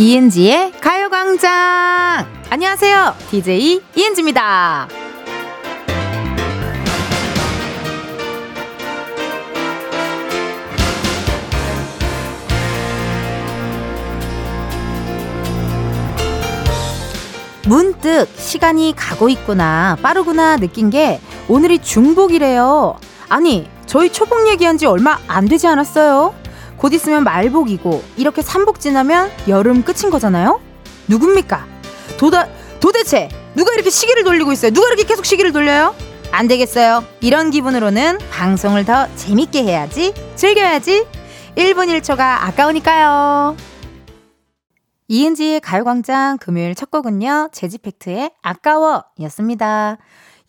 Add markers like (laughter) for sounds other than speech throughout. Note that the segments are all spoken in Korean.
이은지의 가요광장! 안녕하세요. DJ 이은지입니다. 문득 시간이 가고 있구나, 빠르구나 느낀 게 오늘이 중복이래요. 아니, 저희 초복 얘기한 지 얼마 안 되지 않았어요? 곧 있으면 말복이고 이렇게 삼복 지나면 여름 끝인 거잖아요? 누굽니까? 도다, 도대체 누가 이렇게 시계를 돌리고 있어요? 누가 이렇게 계속 시계를 돌려요? 안 되겠어요. 이런 기분으로는 방송을 더 재밌게 해야지, 즐겨야지. 1분 1초가 아까우니까요. 이은지의 가요광장 금요일 첫 곡은요, 제지팩트의 아까워 였습니다.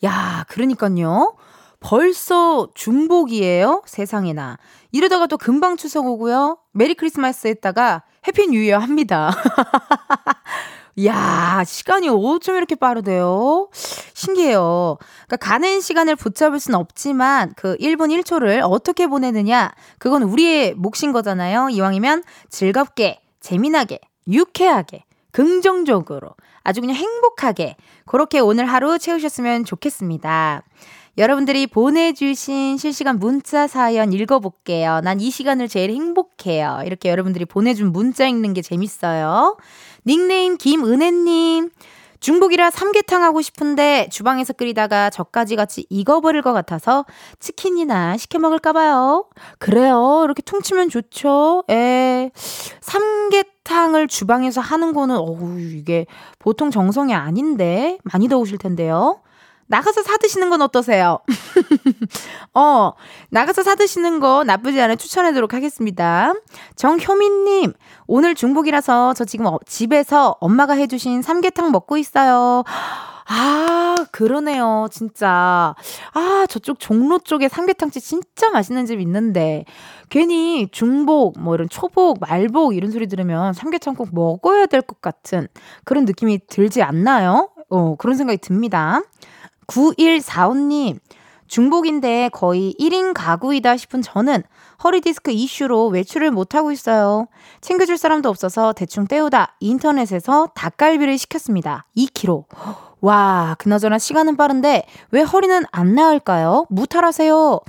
야, 그러니까요. 벌써 중복이에요? 세상에나. 이러다가 또 금방 추석 오고요. Merry Christmas 했다가 Happy New Year 합니다. (laughs) 야 시간이 어쩜 이렇게 빠르대요? 신기해요. 그러니까 가는 시간을 붙잡을 순 없지만 그 1분 1초를 어떻게 보내느냐, 그건 우리의 몫인 거잖아요. 이왕이면 즐겁게, 재미나게, 유쾌하게, 긍정적으로, 아주 그냥 행복하게, 그렇게 오늘 하루 채우셨으면 좋겠습니다. 여러분들이 보내주신 실시간 문자 사연 읽어볼게요. 난 이 시간을 제일 행복해요. 이렇게 여러분들이 보내준 문자 읽는 게 재밌어요. 닉네임 김은혜님. 중복이라 삼계탕 하고 싶은데 주방에서 끓이다가 저까지 같이 익어버릴 것 같아서 치킨이나 시켜 먹을까봐요. 그래요. 이렇게 퉁치면 좋죠. 에, 삼계탕을 주방에서 하는 거는, 어우, 이게 보통 정성이 아닌데, 많이 더우실 텐데요. 나가서 사드시는 건 어떠세요? (laughs) 어, 나가서 사드시는 거 나쁘지 않아 추천해도록 하겠습니다. 정효민님, 오늘 중복이라서 저 지금 어, 집에서 엄마가 해주신 삼계탕 먹고 있어요. (gasps) 아, 그러네요. 진짜. 아, 저쪽 종로 쪽에 삼계탕집 진짜 맛있는 집 있는데, 괜히 중복, 뭐 이런 초복, 말복 이런 소리 들으면 삼계탕 꼭 먹어야 될 것 같은 그런 느낌이 들지 않나요? 어, 그런 생각이 듭니다. 9145님, 중복인데 거의 1인 가구이다 싶은 저는 허리디스크 이슈로 외출을 못하고 있어요. 챙겨줄 사람도 없어서 대충 때우다 인터넷에서 닭갈비를 시켰습니다. 2kg. 와, 그나저나 시간은 빠른데 왜 허리는 안 나을까요? 무탈하세요.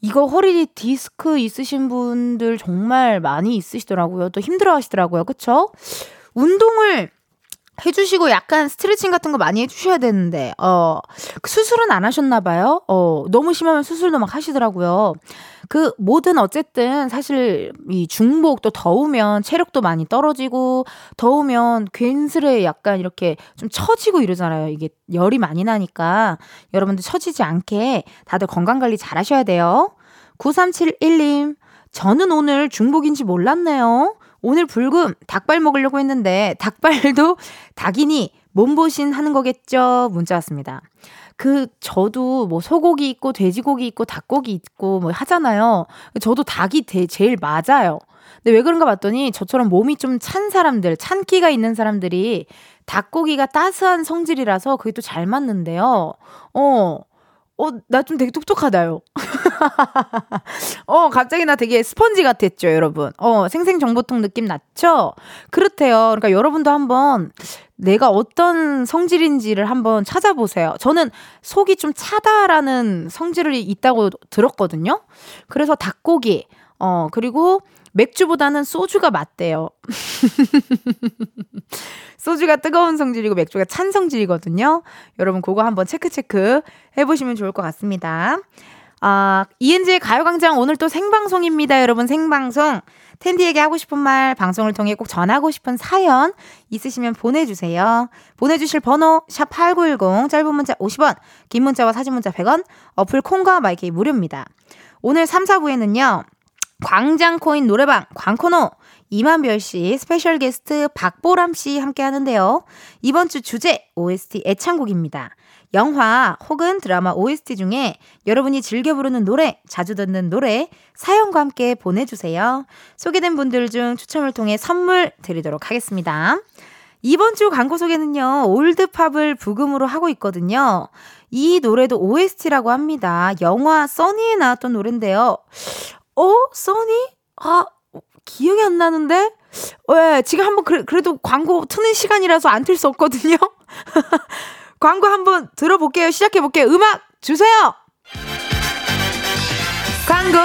이거 허리 디스크 있으신 분들 정말 많이 있으시더라고요. 또 힘들어 하시더라고요. 그쵸? 운동을 해주시고 약간 스트레칭 같은 거 많이 해주셔야 되는데, 어, 수술은 안 하셨나봐요. 어, 너무 심하면 수술도 막 하시더라고요. 그, 뭐든 어쨌든 사실 이 중복 또 더우면 체력도 많이 떨어지고, 더우면 괜스레 약간 이렇게 좀 처지고 이러잖아요. 이게 열이 많이 나니까 여러분들 처지지 않게 다들 건강관리 잘 하셔야 돼요. 9371님, 저는 오늘 중복인지 몰랐네요. 오늘 불금 닭발 먹으려고 했는데 닭발도 닭이니 몸보신 하는 거겠죠? 문자 왔습니다. 그 저도 뭐 소고기 있고 돼지고기 있고 닭고기 있고 뭐 하잖아요. 저도 닭이 대, 제일 맞아요. 근데 왜 그런가 봤더니 저처럼 몸이 좀 찬 사람들, 찬기가 있는 사람들이 닭고기가 따스한 성질이라서 그게 또 잘 맞는데요. 어, 어, 나 좀 되게 똑똑하다요. (laughs) 어, 갑자기 나 되게 스펀지 같았죠, 여러분. 어, 생생정보통 느낌 났죠? 그렇대요. 그러니까 여러분도 한번 내가 어떤 성질인지를 한번 찾아보세요. 저는 속이 좀 차다라는 성질이 있다고 들었거든요. 그래서 닭고기, 어, 그리고 맥주보다는 소주가 맞대요. (laughs) 소주가 뜨거운 성질이고 맥주가 찬 성질이거든요. 여러분 그거 한번 체크체크 해보시면 좋을 것 같습니다. 아, 이은지의 가요광장 오늘 또 생방송입니다. 여러분 생방송. 텐디에게 하고 싶은 말, 방송을 통해 꼭 전하고 싶은 사연 있으시면 보내주세요. 보내주실 번호, 샵8910, 짧은 문자 50원, 긴 문자와 사진 문자 100원, 어플 콩과 마이케이 무료입니다. 오늘 3, 4부에는요, 광장코인 노래방, 광코노, 임한별 씨, 스페셜 게스트 박보람 씨 함께 하는데요. 이번 주 주제, OST 애창곡입니다. 영화 혹은 드라마 OST 중에 여러분이 즐겨 부르는 노래, 자주 듣는 노래, 사연과 함께 보내주세요. 소개된 분들 중 추첨을 통해 선물 드리도록 하겠습니다. 이번 주 광고 소개는요, 올드팝을 부금으로 하고 있거든요. 이 노래도 OST라고 합니다. 영화 써니에 나왔던 노래인데요. 어? 써니? 아, 기억이 안 나는데? 왜, 지금 한번 그래, 그래도 광고 트는 시간이라서 안 틀 수 없거든요? (laughs) 광고 한번 들어볼게요. 시작해볼게요. 음악 주세요! 광고!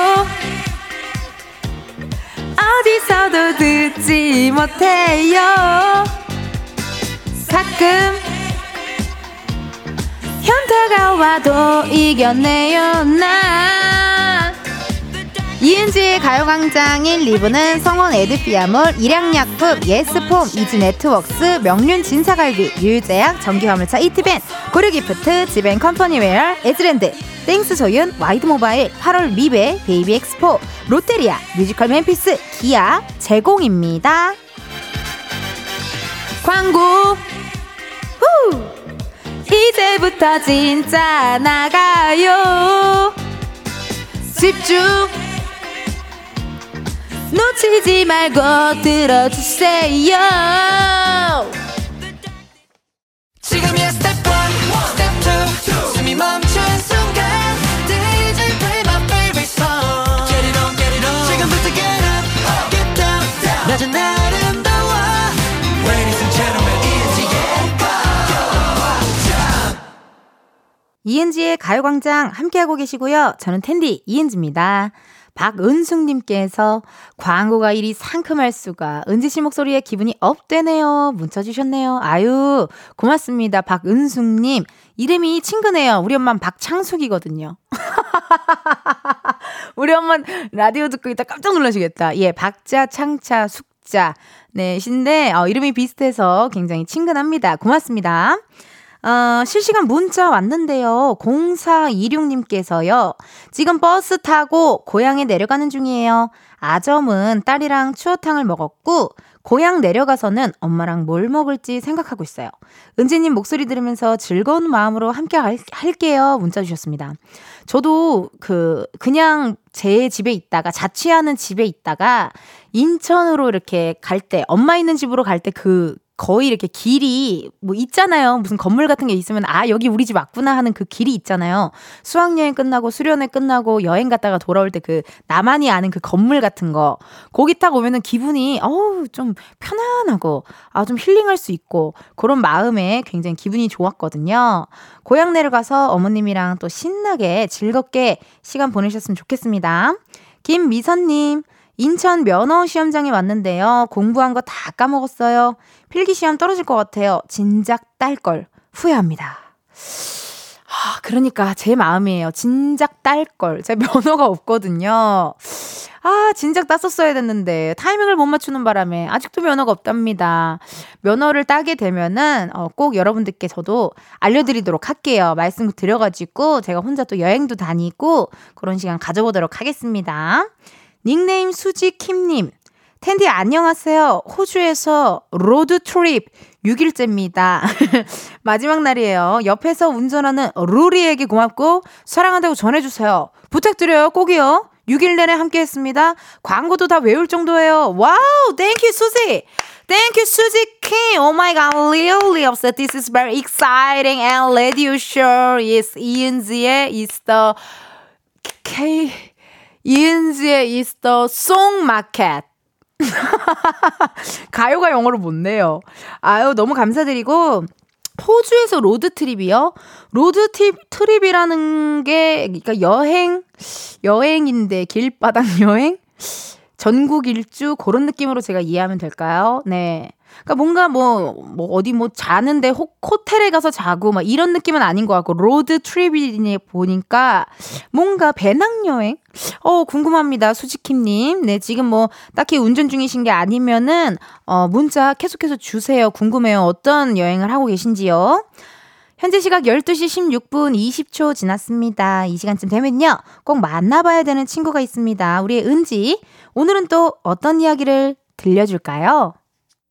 어디서도 듣지 못해요. 가끔 현타가 와도 이겨내요 난 이은지의 가요광장 1, 2부는 성원 에드피아몰, 일양약품, 예스폼, 이지네트웍스, 명륜 진사갈비, 유유제약, 전기화물차 이티벤, 고려기프트, 지벤컴퍼니웨어, 에즈랜드, 땡스 소윤, 와이드모바일, 8월 미베, 베이비엑스포, 롯데리아, 뮤지컬 멤피스, 기아 제공입니다. 광고 후! 이제부터 진짜 나가요 집중 놓치지 말고 들어주세요. 지금이야 스텝 1, 스텝 2 숨이 멈춘 순간 DJ play my favorite song. Get it on, get it on. 지금부터 get up, get down, down. 낮은 아름다워. Ladies and gentlemen, 이은지의 가요광장. 이은지의 가요광장 함께하고 계시고요. 저는 텐디 이은지입니다 박은숙님께서 광고가 이리 상큼할 수가 은지 씨 목소리에 기분이 업되네요. 문자 주셨네요. 아유, 고맙습니다. 박은숙님. 이름이 친근해요. 우리 엄마는 박창숙이거든요. (laughs) 우리 엄마 라디오 듣고 있다 깜짝 놀라시겠다. 예, 박자, 창차, 숙자. 네, 신데, 어, 이름이 비슷해서 굉장히 친근합니다. 고맙습니다. 어, 실시간 문자 왔는데요. 0426님께서요. 지금 버스 타고 고향에 내려가는 중이에요. 아점은 딸이랑 추어탕을 먹었고, 고향 내려가서는 엄마랑 뭘 먹을지 생각하고 있어요. 은지님 목소리 들으면서 즐거운 마음으로 함께 할, 할게요. 문자 주셨습니다. 저도 그, 그냥 제 집에 있다가, 자취하는 집에 있다가, 인천으로 이렇게 갈 때, 엄마 있는 집으로 갈 때 그, 거의 이렇게 길이 뭐 있잖아요. 무슨 건물 같은 게 있으면 아 여기 우리 집 왔구나 하는 그 길이 있잖아요. 수학여행 끝나고 수련회 끝나고 여행 갔다가 돌아올 때 그 나만이 아는 그 건물 같은 거 거기 딱 오면은 기분이 어우 좀 편안하고 아 좀 힐링할 수 있고 그런 마음에 굉장히 기분이 좋았거든요. 고향 내려가서 어머님이랑 또 신나게 즐겁게 시간 보내셨으면 좋겠습니다. 김미선님 인천 면허 시험장에 왔는데요. 공부한 거 다 까먹었어요. 필기 시험 떨어질 것 같아요. 진작 딸 걸 후회합니다. 아, 그러니까 제 마음이에요. 진작 딸 걸. 제 면허가 없거든요. 아, 진작 땄었어야 됐는데 타이밍을 못 맞추는 바람에 아직도 면허가 없답니다. 면허를 따게 되면은 어, 꼭 여러분들께 저도 알려드리도록 할게요. 말씀 드려가지고 제가 혼자 또 여행도 다니고 그런 시간 가져보도록 하겠습니다. 닉네임 수지킴님. 텐디 안녕하세요. 호주에서 road trip 6일째입니다. (laughs) 마지막 날이에요. 옆에서 운전하는 루리에게 고맙고 사랑한다고 전해주세요. 부탁드려요. 꼭이요. 6일 내내 함께 했습니다. 광고도 다 외울 정도예요. Wow! Thank you 수지! Thank you, Suzy Kim. Oh my god, really upset. This is very exciting and radio show is 이은지의 is the K 이은지의 is the song market. (laughs) 가요가 영어로 뭐예요. 아유, 너무 감사드리고, 호주에서 road trip이요? Road trip, trip이라는 게, 그러니까 여행, 여행인데, 길바닥 (laughs) 여행? 전국 일주? 그런 느낌으로 제가 이해하면 될까요? 네. 그러니까 뭔가 뭐, 뭐 어디 뭐 자는데 호, 호텔에 가서 자고 막 이런 느낌은 아닌 것 같고 road trip이니 보니까 뭔가 배낭여행? 어 궁금합니다 수지킴님. 네 지금 뭐 딱히 운전 중이신 게 아니면은 어 문자 계속해서 주세요. 궁금해요. 어떤 여행을 하고 계신지요? 현재 시각 12시 16분 20초 지났습니다. 이 시간쯤 되면요. 꼭 만나봐야 되는 친구가 있습니다. 우리의 은지. 오늘은 또 어떤 이야기를 들려줄까요?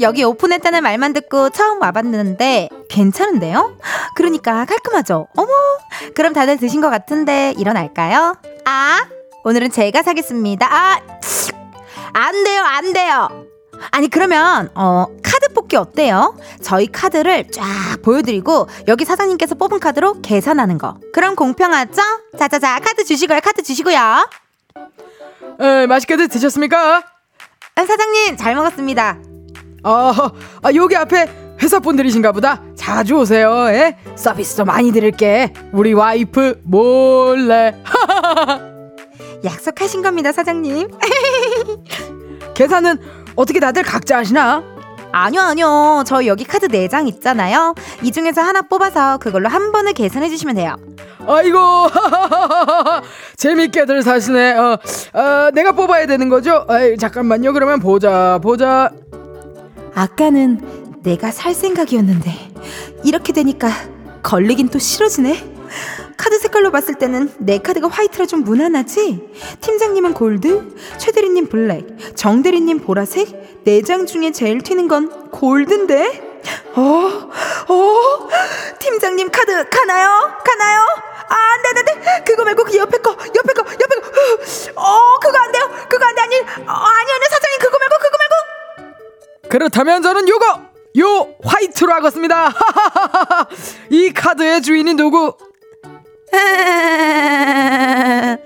여기 오픈했다는 말만 듣고 처음 와봤는데 괜찮은데요? 그러니까 깔끔하죠? 어머, 그럼 다들 드신 것 같은데 일어날까요? 아, 오늘은 제가 사겠습니다. 아, 안 돼요, 안 돼요. 아니 그러면 어 카드 뽑기 어때요? 저희 카드를 쫙 보여드리고 여기 사장님께서 뽑은 카드로 계산하는 거. 그럼 공평하죠? 자자자 카드 주시고요, 카드 주시고요. 에, 맛있게들 드셨습니까? 아, 사장님 잘 먹었습니다. 어, 아, 여기 앞에 회사 분들이신가 보다. 자주 오세요. 예? 서비스도 많이 드릴게. 우리 와이프 몰래. (laughs) 약속하신 겁니다, 사장님. (laughs) 계산은 어떻게 다들 각자 하시나? 아니요, 아니요. 저 여기 카드 4장 있잖아요. 이 중에서 하나 뽑아서 그걸로 한 번을 계산해 주시면 돼요. 아이고 (laughs) 재밌게들 사시네. 어, 어, 내가 뽑아야 되는 거죠? 아이, 잠깐만요. 그러면 보자, 보자. 아까는 내가 살 생각이었는데 이렇게 되니까 걸리긴 또 싫어지네. 카드 색깔로 봤을 때는 내 카드가 화이트라 좀 무난하지? 팀장님은 골드, 최대리님 블랙, 정대리님 보라색, 네 장 중에 제일 튀는 건 골드인데? 어, 어, 팀장님 카드 가나요? 가나요? 아, 안 돼, 안 돼, 그거 말고 그 옆에 거, 옆에 거, 옆에 거. 어, 그거 안 돼요. 그거 안 돼, 아니, 어, 아니, 아니, 사장님 그거 말고, 그거 말고. 그렇다면 저는 요거, 요 화이트로 하겠습니다. (laughs) 이 카드의 주인이 누구? (laughs)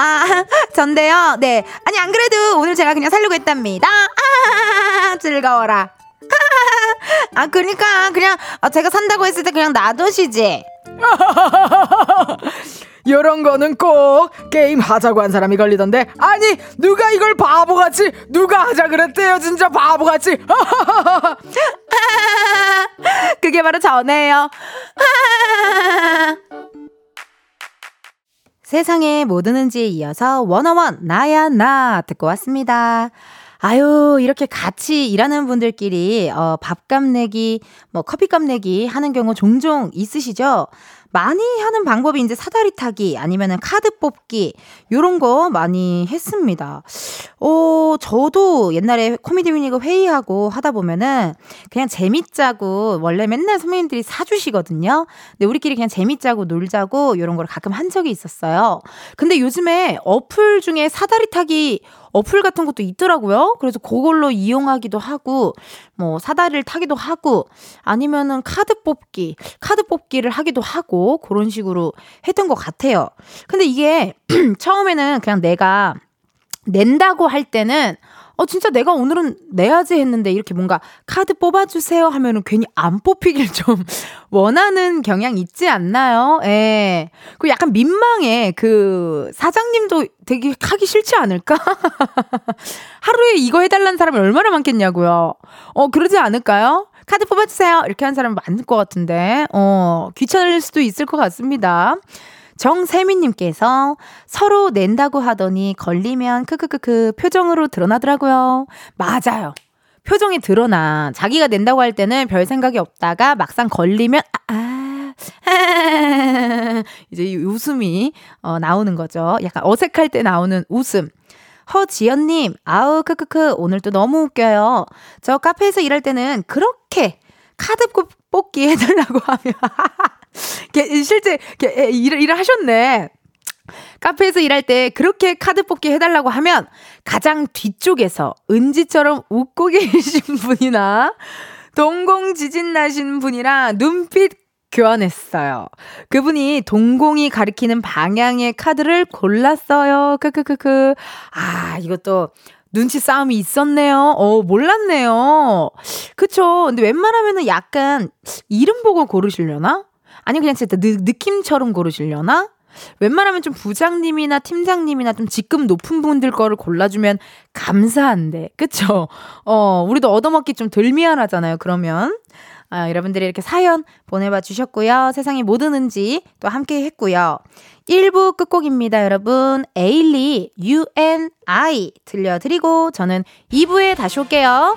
아, 전데요. 네. 아니, 안 그래도 오늘 제가 그냥 살려고 했답니다. 아, (laughs) 즐거워라. 아, 그러니까 그냥 제가 산다고 했을 때 그냥 놔두시지. 요런 거는 꼭 게임 하자고 한 사람이 걸리던데 아니 누가 이걸 바보같이 누가 하자 그랬대요 진짜 바보같이 (laughs) 그게 바로 전에요 세상의 모든 은지에 이어서 원어원 나야 나 듣고 왔습니다. 아유, 이렇게 같이 일하는 분들끼리, 어, 밥값 내기, 뭐, 커피값 내기 하는 경우 종종 있으시죠? 많이 하는 방법이 이제 사다리 타기 아니면은 카드 뽑기 요런 거 많이 했습니다. 어, 저도 옛날에 코미디 위니그 회의하고 하다 보면은 그냥 재밌자고 원래 맨날 선배님들이 사주시거든요. 근데 우리끼리 그냥 재밌자고 놀자고 요런 걸 가끔 한 적이 있었어요. 근데 요즘에 어플 중에 사다리 타기 어플 같은 것도 있더라고요. 그래서 그걸로 이용하기도 하고, 뭐, 사다리를 타기도 하고, 아니면은 카드 뽑기, 카드 뽑기를 하기도 하고, 그런 식으로 했던 것 같아요. 근데 이게 (clears throat) 처음에는 그냥 내가 낸다고 할 때는 어, 진짜 내가 오늘은 내야지 했는데 이렇게 뭔가 카드 뽑아주세요 하면은 괜히 안 뽑히길 좀 (laughs) 원하는 경향 있지 않나요? 예. 그 약간 민망해. 그 사장님도 되게 하기 싫지 않을까? (laughs) 하루에 이거 해달라는 사람이 얼마나 많겠냐고요. 어, 그러지 않을까요? 카드 뽑아주세요. 이렇게 한 사람 많을 것 같은데, 어, 귀찮을 수도 있을 것 같습니다. 정세민님께서 서로 낸다고 하더니 걸리면 크크크크 표정으로 드러나더라고요. 맞아요. 표정이 드러나. 자기가 낸다고 할 때는 별 생각이 없다가 막상 걸리면, 아, 아, 이제 웃음이 어, 나오는 거죠. 약간 어색할 때 나오는 웃음. 허지연님, 아우, 크크크, 오늘 도 너무 웃겨요. 저 카페에서 일할 때는 그렇게 카드 뽑기 해달라고 하면. (laughs) 실제 일을, 일을 하셨네. 카페에서 일할 때 그렇게 카드 뽑기 해달라고 하면 가장 뒤쪽에서 은지처럼 웃고 (laughs) 계신 분이나 동공 지진 나신 분이랑 눈빛 교환했어요. 그분이 동공이 가리키는 방향의 카드를 골랐어요. 크크크크. 아, 이것도 눈치 싸움이 있었네요. 어, 몰랐네요. 그쵸. 근데 웬만하면은 약간 이름 보고 고르시려나? 아니면 그냥 진짜 느, 느낌처럼 고르시려나? 웬만하면 좀 부장님이나 팀장님이나 좀 직급 높은 분들 거를 골라주면 감사한데. 그쵸? 어, 우리도 얻어먹기 좀 덜 미안하잖아요, 그러면. 아, 여러분들이 이렇게 사연 보내봐 주셨고요. 세상이 뭐 드는지 또 함께 했고요. 1부 끝곡입니다, 여러분. 에일리, U N I 들려드리고 저는 2부에 다시 올게요.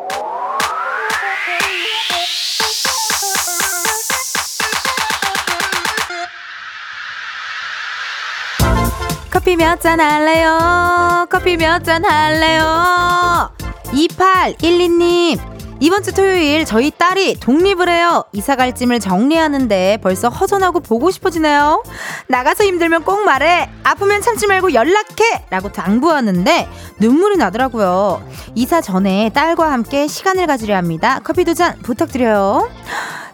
커피 몇 잔 할래요? 커피 몇 잔 할래요? 2812님, 이번 주 토요일 저희 딸이 독립을 해요. 이사 갈 짐을 정리하는데 벌써 허전하고 보고 싶어지네요. 나가서 힘들면 꼭 말해. 아프면 참지 말고 연락해. 라고 당부하는데 눈물이 나더라고요. 이사 전에 딸과 함께 시간을 가지려 합니다. 커피 두 잔 부탁드려요.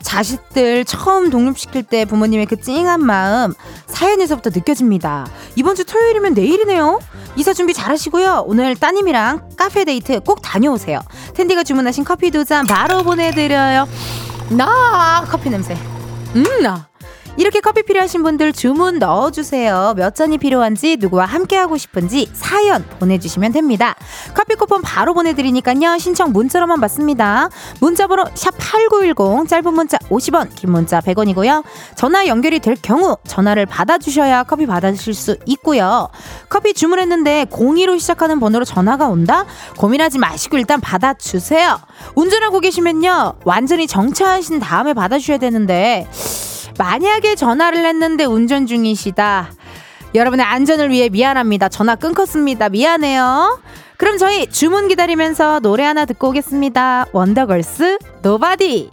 자식들 처음 독립시킬 때 부모님의 그 찡한 마음 사연에서부터 느껴집니다. 이번 주 토요일이면 내일이네요. 이사 준비 잘 하시고요. 오늘 따님이랑 카페 데이트 꼭 다녀오세요. 텐디가 주문하신 커피 두 잔 바로 보내드려요. 나 커피 냄새. 음, 나. 이렇게 커피 필요하신 분들 주문 넣어주세요. 몇 잔이 필요한지 누구와 함께하고 싶은지 사연 보내주시면 됩니다. 커피 쿠폰 바로 보내드리니까요. 신청 문자로만 받습니다. 문자번호 샵8910 짧은 문자 50원 긴 문자 100원이고요. 전화 연결이 될 경우 전화를 받아주셔야 커피 받으실 수 있고요. 커피 주문했는데 02로 시작하는 번호로 전화가 온다? 고민하지 마시고 일단 받아주세요. 운전하고 계시면요. 완전히 정차하신 다음에 받아주셔야 되는데 만약에 전화를 했는데 운전 중이시다. 여러분의 안전을 위해 미안합니다. 전화 끊겼습니다. 미안해요. 그럼 저희 주문 기다리면서 노래 하나 듣고 오겠습니다. 원더걸스 Nobody.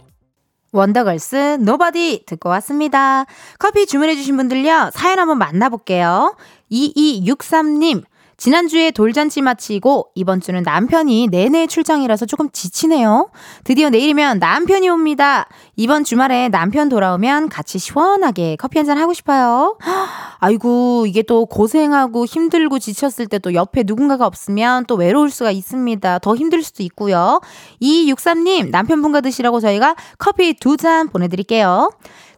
원더걸스 Nobody 듣고 왔습니다. 커피 주문해주신 분들요. 사연 한번 만나볼게요. 2263님. 지난주에 돌잔치 마치고 이번 주는 남편이 내내 출장이라서 조금 지치네요. 드디어 내일이면 남편이 옵니다. 이번 주말에 남편 돌아오면 같이 시원하게 커피 한잔 하고 싶어요. (gasps) 아이고, 이게 또 고생하고 힘들고 지쳤을 때 또 옆에 누군가가 없으면 또 외로울 수가 있습니다. 더 힘들 수도 있고요. 2263님, 남편분과 드시라고 저희가 커피 두 잔 보내드릴게요.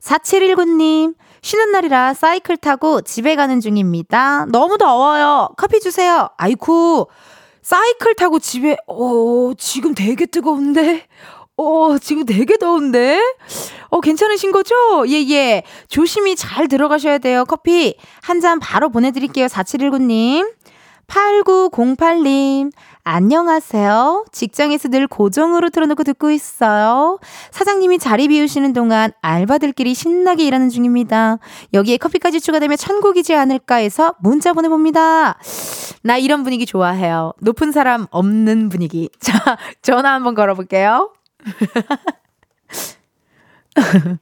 4719님, 쉬는 날이라 사이클 타고 집에 가는 중입니다. 너무 더워요. 커피 주세요. 아이쿠. 사이클 타고 집에, 어, 지금 되게 뜨거운데? 어, 지금 되게 더운데? 어, 괜찮으신 거죠? 예, 예. 조심히 잘 들어가셔야 돼요. 커피 한 잔 바로 보내드릴게요. 4719님. 8908님. 안녕하세요. 직장에서 늘 고정으로 틀어놓고 듣고 있어요. 사장님이 자리 비우시는 동안 알바들끼리 신나게 일하는 중입니다. 여기에 커피까지 추가되면 천국이지 않을까 해서 문자 보내봅니다. 나 이런 분위기 좋아해요. 높은 사람 없는 분위기. (laughs) 자, 전화 한번 걸어볼게요. (laughs)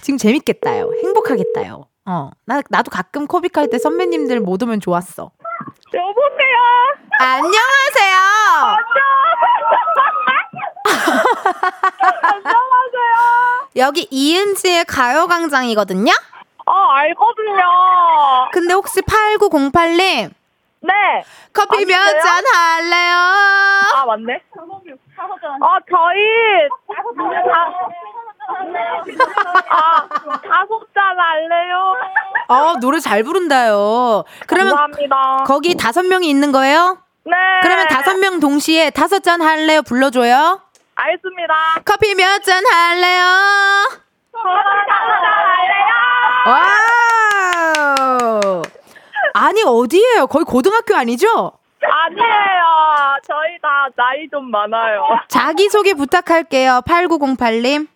지금 재밌겠다요. 행복하겠다요. 어, 나, 나도 가끔 코빅할 때 선배님들 못 오면 좋았어. 여보세요. 안녕하세요. 안녕하세요. 여기 이은지의 가요광장이거든요? 어, 알거든요. 근데 혹시 8908님, 네. 커피 몇? 잔 할래요? 아, 맞네. 어, 저희 다, 아, 다섯 잔 할래요. 어, 노래 잘 부른다요. 그러면 감사합니다. 거기 다섯 명이 있는 거예요? 네. 그러면 다섯 명 동시에 다섯 잔 할래요? 불러줘요? 알겠습니다. 커피 몇 잔 할래요? Wow! 아니, 어디예요? 거의 고등학교 아니죠? 아니에요. 저희 다 나이 좀 많아요. 자기소개 부탁할게요. 8908님.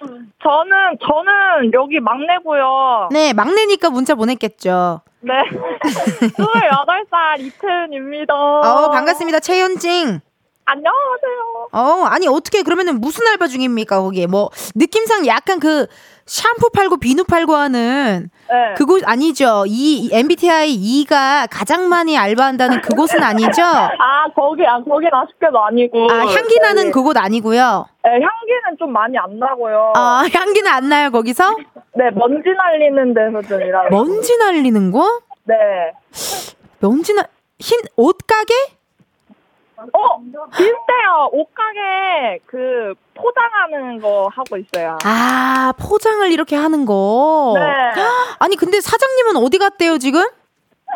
저는, 저는 여기 막내고요. 네, 막내니까 문자 보냈겠죠. 네. (laughs) 28살 이태은입니다. 어, 반갑습니다. 최현징. 안녕하세요. 어, 아니, 어떻게, 그러면은 무슨 알바 중입니까, 거기에? 뭐, 느낌상 약간 그, 샴푸 팔고 비누 팔고 하는 네. 그곳 아니죠? 이 MBTI 2가 가장 많이 알바한다는 그곳은 아니죠? (laughs) 아, 거기, 아, 거긴 아쉽게도 아니고. 아, 향기 나는 네. 그곳 아니고요. 네, 향기는 좀 많이 안 나고요. 아, 향기는 안 나요, 거기서? 네, 먼지 날리는 데서 좀 일하고. 먼지 날리는 거? 네. 먼지 날, 흰옷 가게? 어, 비슷해요. 옷가게 그 포장하는 거 하고 있어요. 아, 포장을 이렇게 하는 거. 네. (gasps) 아니, 근데 사장님은 어디 갔대요, 지금?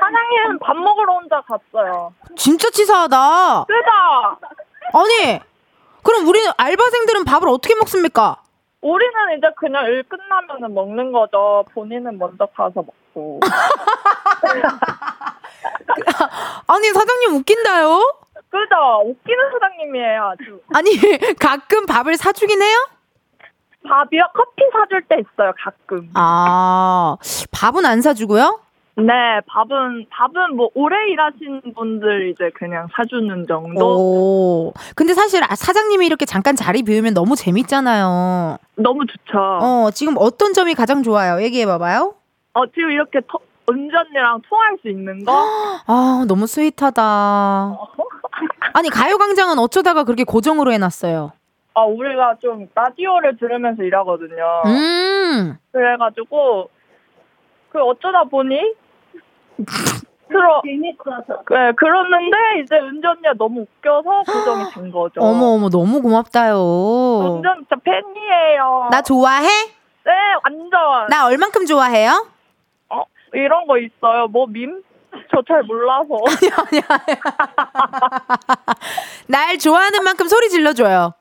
사장님 밥 먹으러 혼자 갔어요. 진짜 치사하다. 그죠? 아니, 그럼 우리는 알바생들은 밥을 어떻게 먹습니까? 우리는 이제 그냥 일 끝나면은 먹는 거죠. 본인은 먼저 가서 먹고. (laughs) 아니, 사장님 웃긴다요? 그죠? 웃기는 사장님이에요, 아주. 아니, (laughs) 가끔 밥을 사주긴 해요? 밥이요? 커피 사줄 때 있어요, 가끔. 아, 밥은 안 사주고요? 네, 밥은, 밥은 뭐, 오래 일하신 분들 이제 그냥 사주는 정도? 오. 근데 사실 아, 사장님이 이렇게 잠깐 자리 비우면 너무 재밌잖아요. 너무 좋죠. 어, 지금 어떤 점이 가장 좋아요? 얘기해봐봐요. 어, 지금 이렇게 터, 은전이랑 통화할 수 있는 거? (gasps) 아, 너무 스윗하다. (laughs) 아니, 가요광장은 어쩌다가 그렇게 고정으로 해놨어요? 아, 우리가 좀 라디오를 들으면서 일하거든요. 음. 그래가지고, 그 어쩌다 보니, (laughs) 그러, 네, 그렇는데, 이제 은전이가 너무 웃겨서 고정이 된 거죠. (gasps) 어머, 어머, 너무 고맙다요. 은전 진짜 팬이에요. 나 좋아해? 네, 완전. 나 얼만큼 좋아해요? 어, 이런 거 있어요. 뭐, 밈? 저 잘 몰라서. (laughs) (laughs) 날 좋아하는 만큼 소리 질러줘요.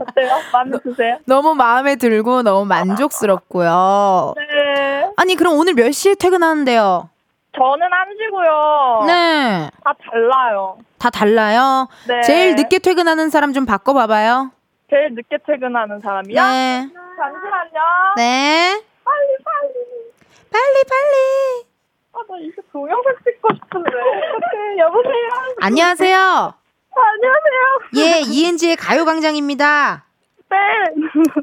어때요? 마음에 드세요? 너무 마음에 들고 너무 만족스럽고요. 네. 아니, 그럼 오늘 몇 시에 퇴근하는데요? 저는 안 지고요. 네. 다 달라요. 다 달라요? 네. 제일 늦게 퇴근하는 사람 좀 바꿔봐봐요. 제일 늦게 퇴근하는 사람이요? 네. 잠시만요. 네. 빨리, 빨리. 빨리, 빨리. 아, 나 이거 동영상 찍고 싶은데. 어떡해, 여보세요? 안녕하세요. 안녕하세요. 예, ENG의 가요광장입니다. 네.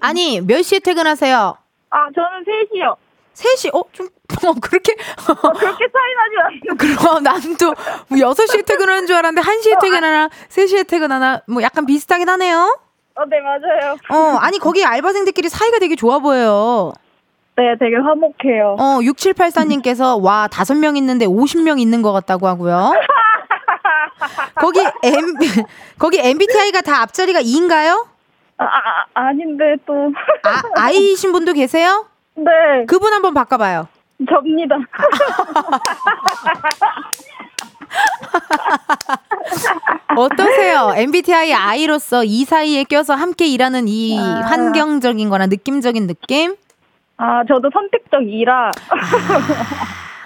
아니, 몇 시에 퇴근하세요? 아, 저는 3시요. 3시, 어, 좀, (laughs) 어, 그렇게, 그렇게 차이 나지 않아요. 그럼 난 또, 뭐 6시에 퇴근하는 줄 알았는데, 1시에 퇴근하나, 3시에 퇴근하나, 뭐 약간 비슷하긴 하네요? 어, 네, 맞아요. 어, 아니, 거기 알바생들끼리 사이가 되게 좋아 보여요. 네, 되게 화목해요. 어, 6784님께서, 와, 5명 있는데 50명 있는 것 같다고 하고요. (laughs) 거기 M, (laughs) 거기 MBTI가 다 앞자리가 2인가요? 아, 아, 아, 아닌데, 또. 아, 아이신 분도 계세요? 네, 그분 한번 바꿔봐요. 접니다. (laughs) 어떠세요? MBTI I로서 이 사이에 껴서 함께 일하는 이 아. 환경적인 거나 느낌적인 느낌? 아, 저도 선택적 이라.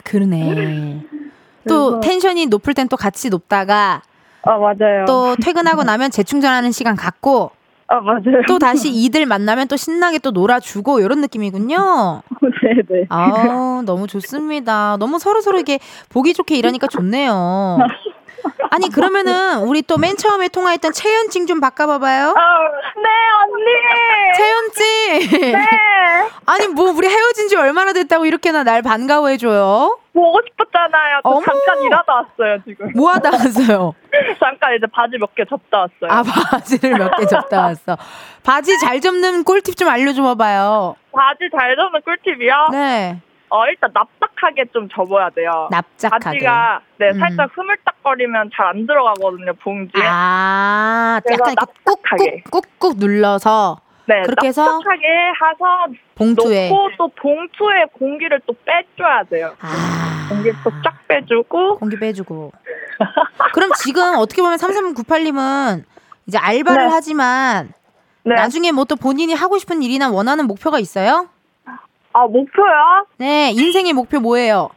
그러네. (laughs) 또 텐션이 높을 땐 또 같이 높다가 아, 맞아요. 또 퇴근하고 나면 재충전하는 시간 갖고 아, 맞아요. 또 다시 이들 만나면 또 신나게 또 놀아주고 이런 느낌이군요. 네 네. (laughs) 아 너무 좋습니다. 너무 서로 서로 이게 보기 좋게 일하니까 좋네요. (laughs) 아니 그러면은 우리 또 맨 처음에 통화했던 채연찡 좀 바꿔봐봐요. 아, 네, 언니. 채연찡. 네. 아니 뭐 우리 헤어진 지 얼마나 됐다고 이렇게나 날 반가워해줘요? 보고 싶었잖아요. 저 어머. 잠깐 일하다 왔어요, 지금. 뭐 하다 왔어요? (laughs) 잠깐 이제 바지 몇 개 접다 왔어요. 아 바지를 몇 개 접다 왔어. 바지 잘 접는 꿀팁 좀 알려줘 봐봐요. 바지 잘 접는 꿀팁이요? 네. 어, 일단 납작하게 좀 접어야 돼요. 납작하게. 바지가 네, 음. 살짝 흐물딱거리면 잘 안 들어가거든요, 봉지에. 아, 약간 납작하게. 꾹꾹 꾹꾹 눌러서 네, 그렇게 해서 납작하게 해서 봉투에. 넣고 또 봉투에 공기를 또 빼줘야 돼요. 아. 공기 또쫙 빼주고 공기 빼주고. 그럼 지금 어떻게 보면 3398님은 이제 알바를 네. 하지만 네. 나중에 뭐 또 본인이 하고 싶은 일이나 원하는 목표가 있어요? 아 목표요? 네, 인생의 목표 뭐예요?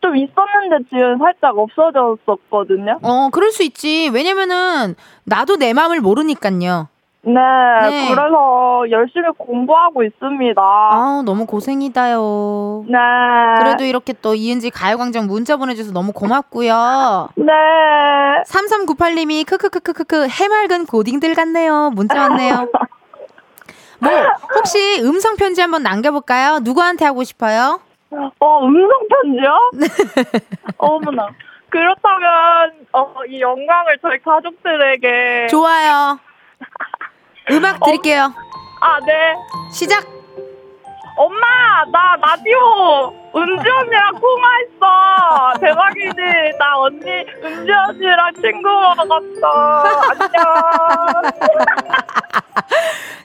좀 있었는데 지금 살짝 없어졌었거든요. 어, 그럴 수 있지. 왜냐면은 나도 내 마음을 모르니까요. 네, 네. 그래서 열심히 공부하고 있습니다. 아우, 너무 고생이다요. 네. 그래도 이렇게 또 이은지 가요광장 문자 보내줘서 너무 고맙고요. 네. 3398님이 크크크크크크 해맑은 고딩들 같네요. 문자 왔네요. (laughs) 뭐 혹시 음성 편지 한번 남겨볼까요? 누구한테 하고 싶어요? 어, 음성 편지요? (laughs) 어머나. 그렇다면 어, 이 영광을 저희 가족들에게 좋아요. 음악 드릴게요. 아, 네. 시작. 엄마, 나 라디오 은지 언니랑 통화했어. 대박이지. 나 언니 은지 언니랑 친구 먹었어. 안녕. (laughs)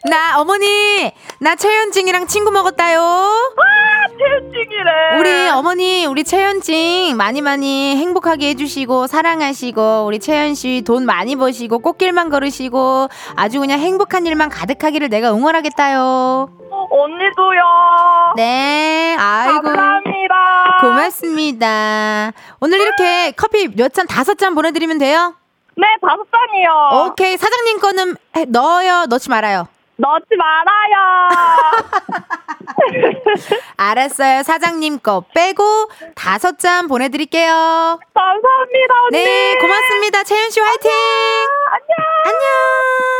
나 어머니 나 최현징이랑 친구 먹었다요. 아, 태우증이요. 생일에. 우리 어머니, 우리 채연찡 많이 많이 행복하게 해주시고, 사랑하시고, 우리 채연씨 돈 많이 버시고, 꽃길만 걸으시고, 아주 그냥 행복한 일만 가득하기를 내가 응원하겠다요. 언니도요. 네, 아이고. 감사합니다. 고맙습니다. 오늘 이렇게 커피 몇 잔, 다섯 잔 보내드리면 돼요? 네, 다섯 잔이요. 오케이. 사장님 거는 해- 넣어요? 넣지 말아요? 넣지 말아요. (laughs) 알았어요. 사장님 거 빼고 다섯 잔 보내드릴게요. 감사합니다, 언니. 네, 고맙습니다. 채윤 씨 화이팅! 안녕. 안녕!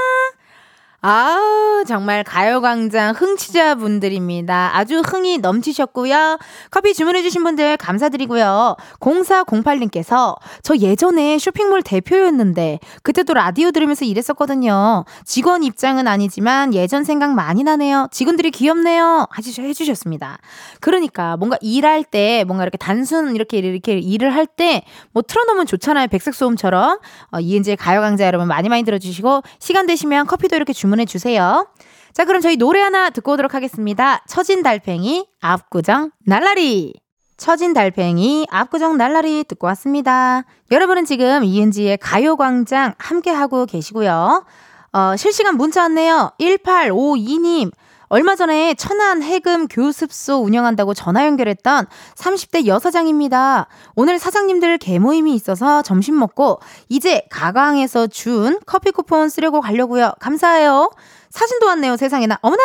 아우, 정말 가요광장 흥취자 분들입니다. 아주 흥이 넘치셨고요. 커피 주문해주신 분들 감사드리고요. 0408님께서 저 예전에 쇼핑몰 대표였는데 그때도 라디오 들으면서 일했었거든요. 직원 입장은 아니지만 예전 생각 많이 나네요. 직원들이 귀엽네요. 해주셨습니다. 그러니까 뭔가 일할 때 뭔가 이렇게 단순 이렇게 이렇게 일을 할 때 뭐 틀어놓으면 좋잖아요. 백색소음처럼. 어, 이은지의 가요강좌 여러분 많이 많이 들어주시고 시간 되시면 커피도 이렇게 주문 해 주세요. 자 그럼 저희 노래 하나 듣고 오도록 하겠습니다. 처진 달팽이 압구정 날라리. 처진 달팽이 압구정 날라리 듣고 왔습니다. 여러분은 지금 이은지의 가요광장 함께하고 계시고요. 어, 실시간 문자 왔네요. 1852님. 얼마 전에 천안 해금 교습소 운영한다고 전화 연결했던 30대 여사장입니다. 오늘 사장님들 개모임이 있어서 점심 먹고 이제 가강에서 준 커피 쿠폰 쓰려고 가려고요. 감사해요. 사진도 왔네요, 세상에나. 어머나!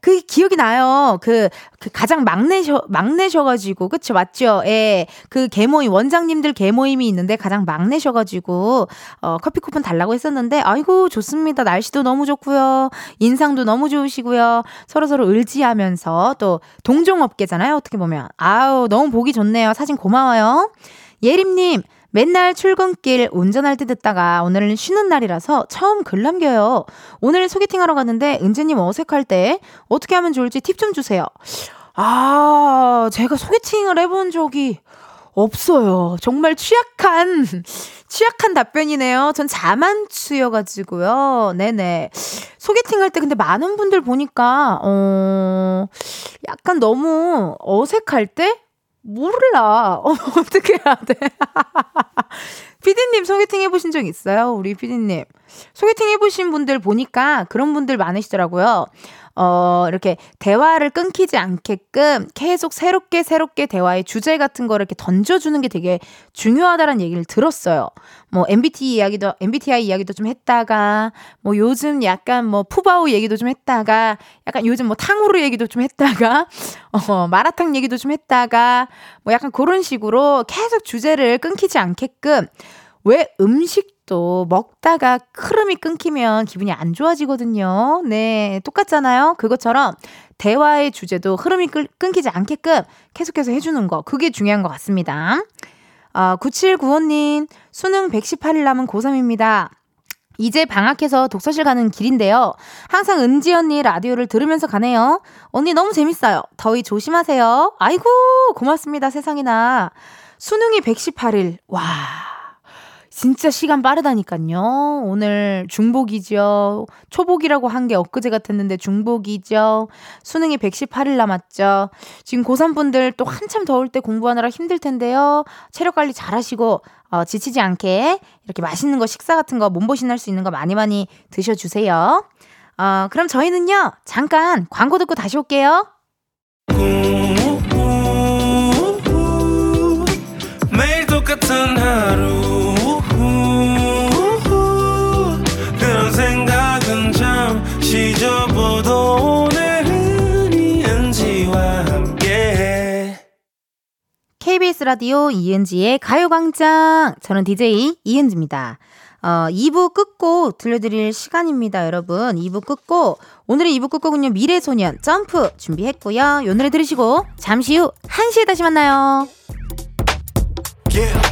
그 기억이 나요. 그, 그 가장 막내셔, 막내셔가지고, 그쵸, 맞죠? 예. 그 개모임, 원장님들 개모임이 있는데 가장 막내셔가지고, 어, 커피 쿠폰 달라고 했었는데, 아이고, 좋습니다. 날씨도 너무 좋고요. 인상도 너무 좋으시고요. 서로 서로 의지하면서 또 동종업계잖아요, 어떻게 보면. 아우, 너무 보기 좋네요. 사진 고마워요. 예림님, 맨날 출근길 운전할 때 듣다가 오늘은 쉬는 날이라서 처음 글 남겨요. 오늘 소개팅하러 갔는데 은재님 어색할 때 어떻게 하면 좋을지 팁 좀 주세요. 아, 제가 소개팅을 해본 적이 없어요. 정말 취약한, (laughs) 취약한 답변이네요. 전 자만추여가지고요. 네네. 소개팅 할 때 근데 많은 분들 보니까, 어, 약간 너무 어색할 때? 몰라. (laughs) 어, 어떻게 해야 돼? (laughs) 피디님 소개팅 해보신 적 있어요? 우리 피디님. 소개팅 해보신 분들 보니까 그런 분들 많으시더라고요. 어, 이렇게 대화를 끊기지 않게끔 계속 새롭게 새롭게 대화의 주제 같은 거를 이렇게 던져주는 게 되게 중요하다는 얘기를 들었어요. 뭐 MBTI 이야기도, MBTI 이야기도 좀 했다가, 뭐 요즘 약간 뭐 푸바오 얘기도 좀 했다가, 약간 요즘 뭐 탕후루 얘기도 좀 했다가, (laughs) 어, 마라탕 얘기도 좀 했다가, 뭐 약간 그런 식으로 계속 주제를 끊기지 않게끔 왜 음식 도 먹다가 흐름이 끊기면 기분이 안 좋아지거든요. 네, 똑같잖아요. 그것처럼 대화의 주제도 흐름이 끌, 끊기지 않게끔 계속해서 해주는 거. 그게 중요한 것 같습니다. 아, 9795님, 수능 118일 남은 고3입니다. 이제 방학해서 독서실 가는 길인데요. 항상 은지 언니 라디오를 들으면서 가네요. 언니 너무 재밌어요. 더위 조심하세요. 아이고, 고맙습니다. 세상에나. 수능이 118일. 와. 진짜 시간 빠르다니까요. 오늘 중복이죠. 초복이라고 한 게 엊그제 같았는데 중복이죠. 수능이 118일 남았죠. 지금 고3분들 또 한참 더울 때 공부하느라 힘들 텐데요. 체력 관리 잘 하시고, 어, 지치지 않게 이렇게 맛있는 거, 식사 같은 거, 몸보신할 수 있는 거 많이 많이 드셔주세요. 어, 그럼 저희는요, 잠깐 광고 듣고 다시 올게요. 매일 똑같은 하루 접어도 오늘은 이은지와 함께 KBS 라디오 이은지의 가요광장. 저는 DJ 이은지입니다. 어, 2부 끝곡 들려드릴 시간입니다, 여러분. 2부 끝곡. 오늘의 2부 끝곡은요, 미래소년 점프 준비했고요. 요 노래 들으시고, 잠시 후 1시에 다시 만나요. yeah.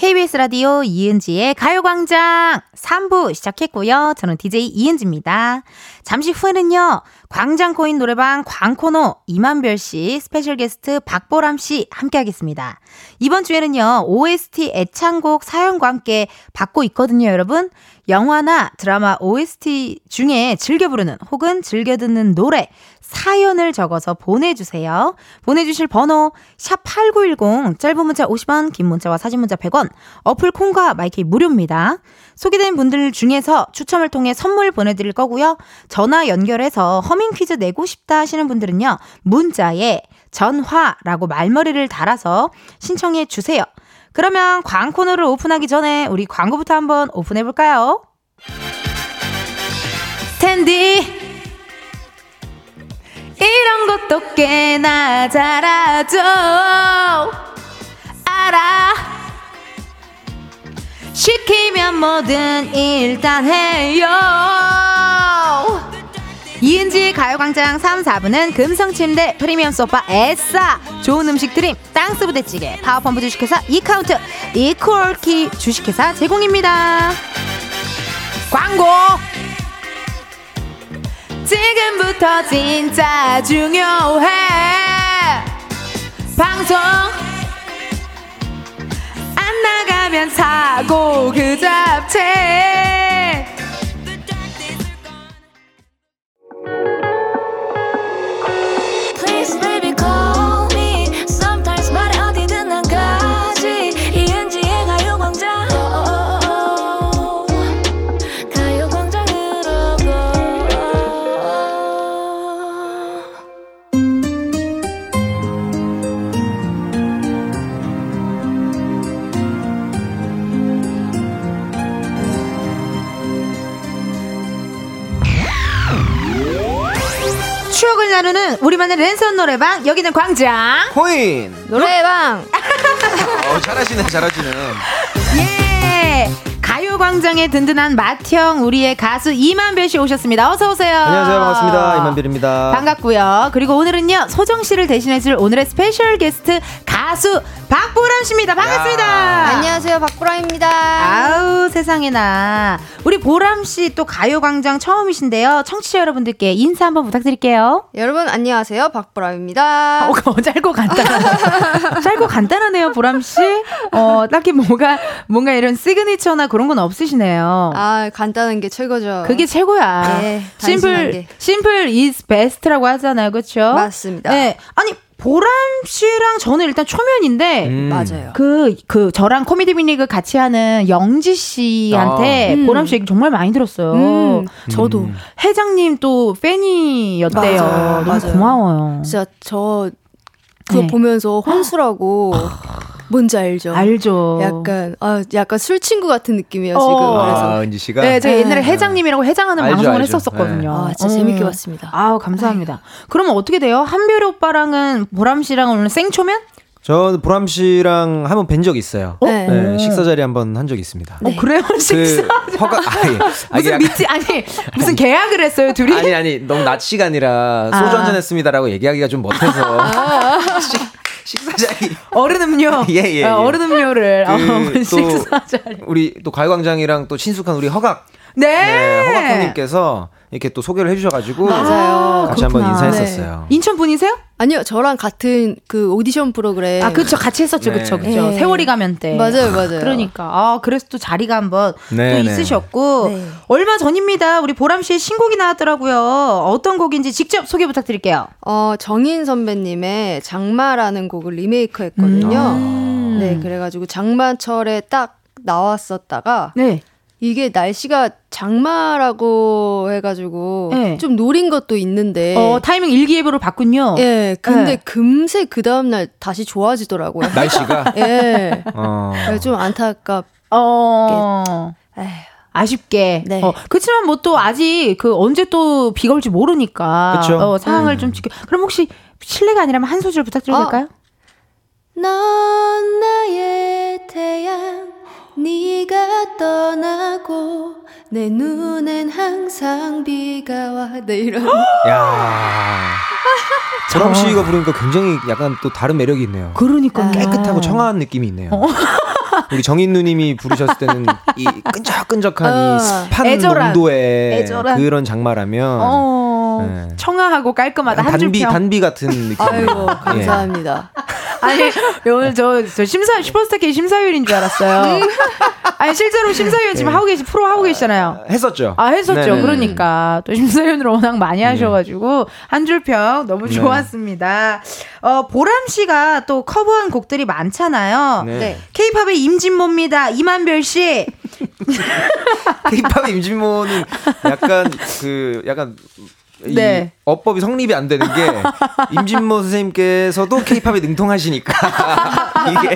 KBS 라디오 이은지의 가요광장 3부 시작했고요. 저는 DJ 이은지입니다. 잠시 후에는요, 광장코인 노래방 광코노 임한별 씨, 스페셜 게스트 박보람 씨 함께하겠습니다. 이번 주에는요, OST 애창곡 사연과 함께 받고 있거든요, 여러분. 영화나 드라마 OST 중에 즐겨 부르는 혹은 즐겨 듣는 노래, 사연을 적어서 보내주세요. 보내주실 번호 샵8910 짧은 문자 50원 긴 문자와 사진 문자 100원 어플 콩과 마이크 무료입니다. 소개된 분들 중에서 추첨을 통해 선물 보내드릴 거고요. 전화 연결해서 허밍 퀴즈 내고 싶다 하시는 분들은요. 문자에 전화라고 말머리를 달아서 신청해 주세요. 그러면 광 코너를 오픈하기 전에 우리 광고부터 한번 오픈해 볼까요? 스탠디 이런 것도 꽤나 잘하죠 알아 시키면 뭐든 일단 해요 이은지 가요광장 3, 4부는 금성침대 프리미엄 소파 에싸. 좋은 음식 드림 땅스 부대찌개 파워펌프 주식회사 이카운트 이코얼키 주식회사 제공입니다. 광고! 지금부터 진짜 중요해. 방송 안 나가면 사고 그 잡채 나누는 우리만의 랜선 노래방 여기는 광장 코인. 노래방 어, 잘하시네, 잘하시네. 예 가요광장의 든든한 맏형 우리의 가수 임한별 씨 오셨습니다 어서 오세요 안녕하세요, 반갑습니다. 임한별입니다. 반갑고요. 그리고 오늘은요 소정 씨를 대신해줄 오늘의 스페셜 게스트 가수 박보람 씨입니다. 반갑습니다. 안녕하세요 박보람입니다. 아우 세상에나 우리 보람 씨 또 가요광장 처음이신데요. 청취자 여러분들께 인사 한번 부탁드릴게요. 여러분 안녕하세요 박보람입니다. 어, 어, 짧고 간단한 짧고 간단하네요, 보람 씨. 어 딱히 뭐가 뭔가 이런 시그니처나 그런 건 없으시네요. 아 간단한 게 최고죠. 그게 최고야. 네, 심플 게. 심플 is best라고 하잖아요, 그렇죠? 맞습니다. 네, 아니 보람 씨랑 저는 일단 초면인데 음. 맞아요. 그, 그, 저랑 코미디 빅리그 같이 하는 영지 씨한테 아. 음. 보람 씨 얘기 정말 많이 들었어요. 음, 저도 음. 회장님 또 팬이었대요. 맞아요. 너무 맞아요. 고마워요. 진짜 저 그거 네. 보면서 혼수라고 뭔지 알죠? 알죠. 약간 아 약간 술 친구 같은 느낌이에요 지금. 어. 그래서 아, 은지 씨가. 네, 제가 네. 옛날에 회장님이라고 회장하는 알죠, 방송을 알죠. 했었었거든요. 아 진짜 어. 재밌게 봤습니다. 아우, 감사합니다. 그러면 어떻게 돼요? 한별 오빠랑은 보람 씨랑 오늘 생초면? 저 보람 씨랑 한번 뵌 적 있어요. 어? 네. 네, 식사 자리 한번 한 적 있습니다. 어, 그래요? 식사. 그 허가 아니, 아니, (laughs) 무슨 미치, 아니, 무슨 계약을 했어요, 둘이? 아니 아니 너무 낮 시간이라 소주 아. 한잔 했습니다라고 얘기하기가 좀 못해서 (laughs) 식, 식사 자리 어른 음료. (laughs) 예, 예, 예. 어, 어른 음료를. 어, 그, 또 식사 자리. 우리 또 가요광장이랑 또 친숙한 우리 허각 네. 네, 허각님께서 이렇게 또 소개를 해주셔가지고 맞아요. 같이 한번 그렇구나. 인사했었어요. 인천 분이세요? 아니요 저랑 같은 그 오디션 프로그램. 아, 그쵸. 같이 했었죠. 네. 그쵸. 그쵸. 네. 세월이 가면 때. 맞아요, 맞아요. 그러니까. 아, 그래서 또 자리가 한번 네, 또 네. 있으셨고. 네. 얼마 전입니다. 우리 보람 씨의 신곡이 나왔더라고요. 어떤 곡인지 직접 소개 부탁드릴게요. 어 정인 선배님의 장마라는 곡을 리메이크 했거든요. 음. 네 그래가지고 장마철에 딱 나왔었다가 네. 이게 날씨가 장마라고 해가지고 네. 좀 노린 것도 있는데 어, 타이밍 일기예보로 봤군요. 예 근데 네. 금세 그 다음 날 다시 좋아지더라고요. (laughs) 날씨가 (laughs) 예. 어. 좀 안타깝. 어. 에휴. 아쉽게. 네. 어, 그렇지만 뭐 또 아직 그 언제 또 비가 올지 모르니까. 그쵸. 어, 상황을 음. 좀 지켜. 그럼 혹시 실례가 아니라면 한 소절 부탁드려도 어. 될까요? 넌 나의 태양 네가 떠나고 내 눈엔 항상 비가 와. 네 이런. 야. 보람 씨가 부르니까 굉장히 약간 또 다른 매력이 있네요. 그러니까 깨끗하고 청아한 느낌이 있네요. (laughs) 우리 정인 누님이 부르셨을 때는 이 끈적끈적한 어. 이 습한 애절한. 농도의 애절한. 그런 장마라면 어, 네. 청아하고 깔끔하다. 한 단비 줄평. 단비 같은 느낌. 아이고 예. 감사합니다. 아니 오늘 저, 저 심사 슈퍼스타 K 심사위원인 줄 알았어요. 아니 실제로 심사위원 지금 예. 하고 계시 프로 하고 계시잖아요. 했었죠. 아 했었죠. 네네네. 그러니까 또 심사위원을 워낙 많이 하셔가지고 한 줄 평 너무 네. 좋았습니다. 어 보람 씨가 또 커버한 곡들이 많잖아요. 네. 네. K-팝의 임진모입니다. 임한별 씨. (laughs) K-팝 임진모는 약간 그 약간 이 네. 어법이 성립이 안 되는 게 (laughs) 임진모 선생님께서도 K-팝에 능통하시니까 (laughs) 이게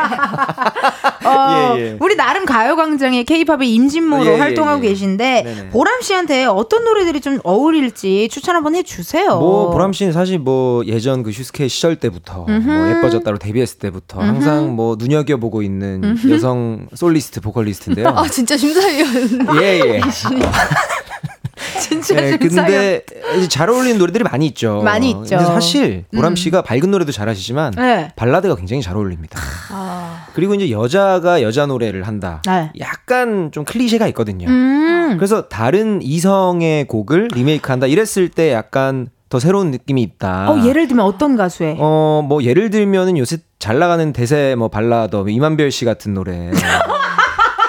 어, 예, 예. 우리 나름 가요광장의 K-팝의 임진모로 예, 예, 활동하고 예. 계신데 네네. 보람 씨한테 어떤 노래들이 좀 어울릴지 추천 한번 해주세요. 뭐 보람 씨는 사실 뭐 예전 그 슈스케 시절 때부터 뭐 예뻐졌다로 데뷔했을 때부터 항상 뭐 눈여겨 보고 있는 여성 솔리스트 보컬리스트인데요. (laughs) 아 진짜 심사위원. 예 예. (laughs) 진짜 예, 심사위원. 근데 이제 잘 어울리는 노래들이 많이 있죠. 많이 있죠. 근데 사실 보람 씨가 밝은 노래도 잘하시지만 네. 발라드가 굉장히 잘 어울립니다. 아, 그리고 이제 여자가 여자 노래를 한다. 네. 약간 좀 클리셰가 있거든요. 음. 그래서 다른 이성의 곡을 리메이크한다 이랬을 때 약간 더 새로운 느낌이 있다. 어, 예를 들면 어떤 가수의? 어, 뭐 예를 들면은 요새 잘 나가는 대세 뭐 발라더 뭐 이만별 씨 같은 노래. (laughs)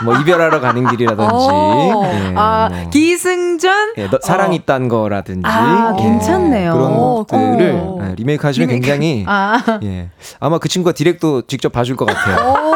뭐 이별하러 가는 길이라든지. 어. 예, 아, 뭐. 기승전? 예, 너, 사랑이 있단 거라든지 아, 예, 괜찮네요. 그런 어, 곡들을 어. 예, 리메이크 하시면 굉장히 아. 예 아마 그 친구가 direct도 직접 봐줄 것 같아요.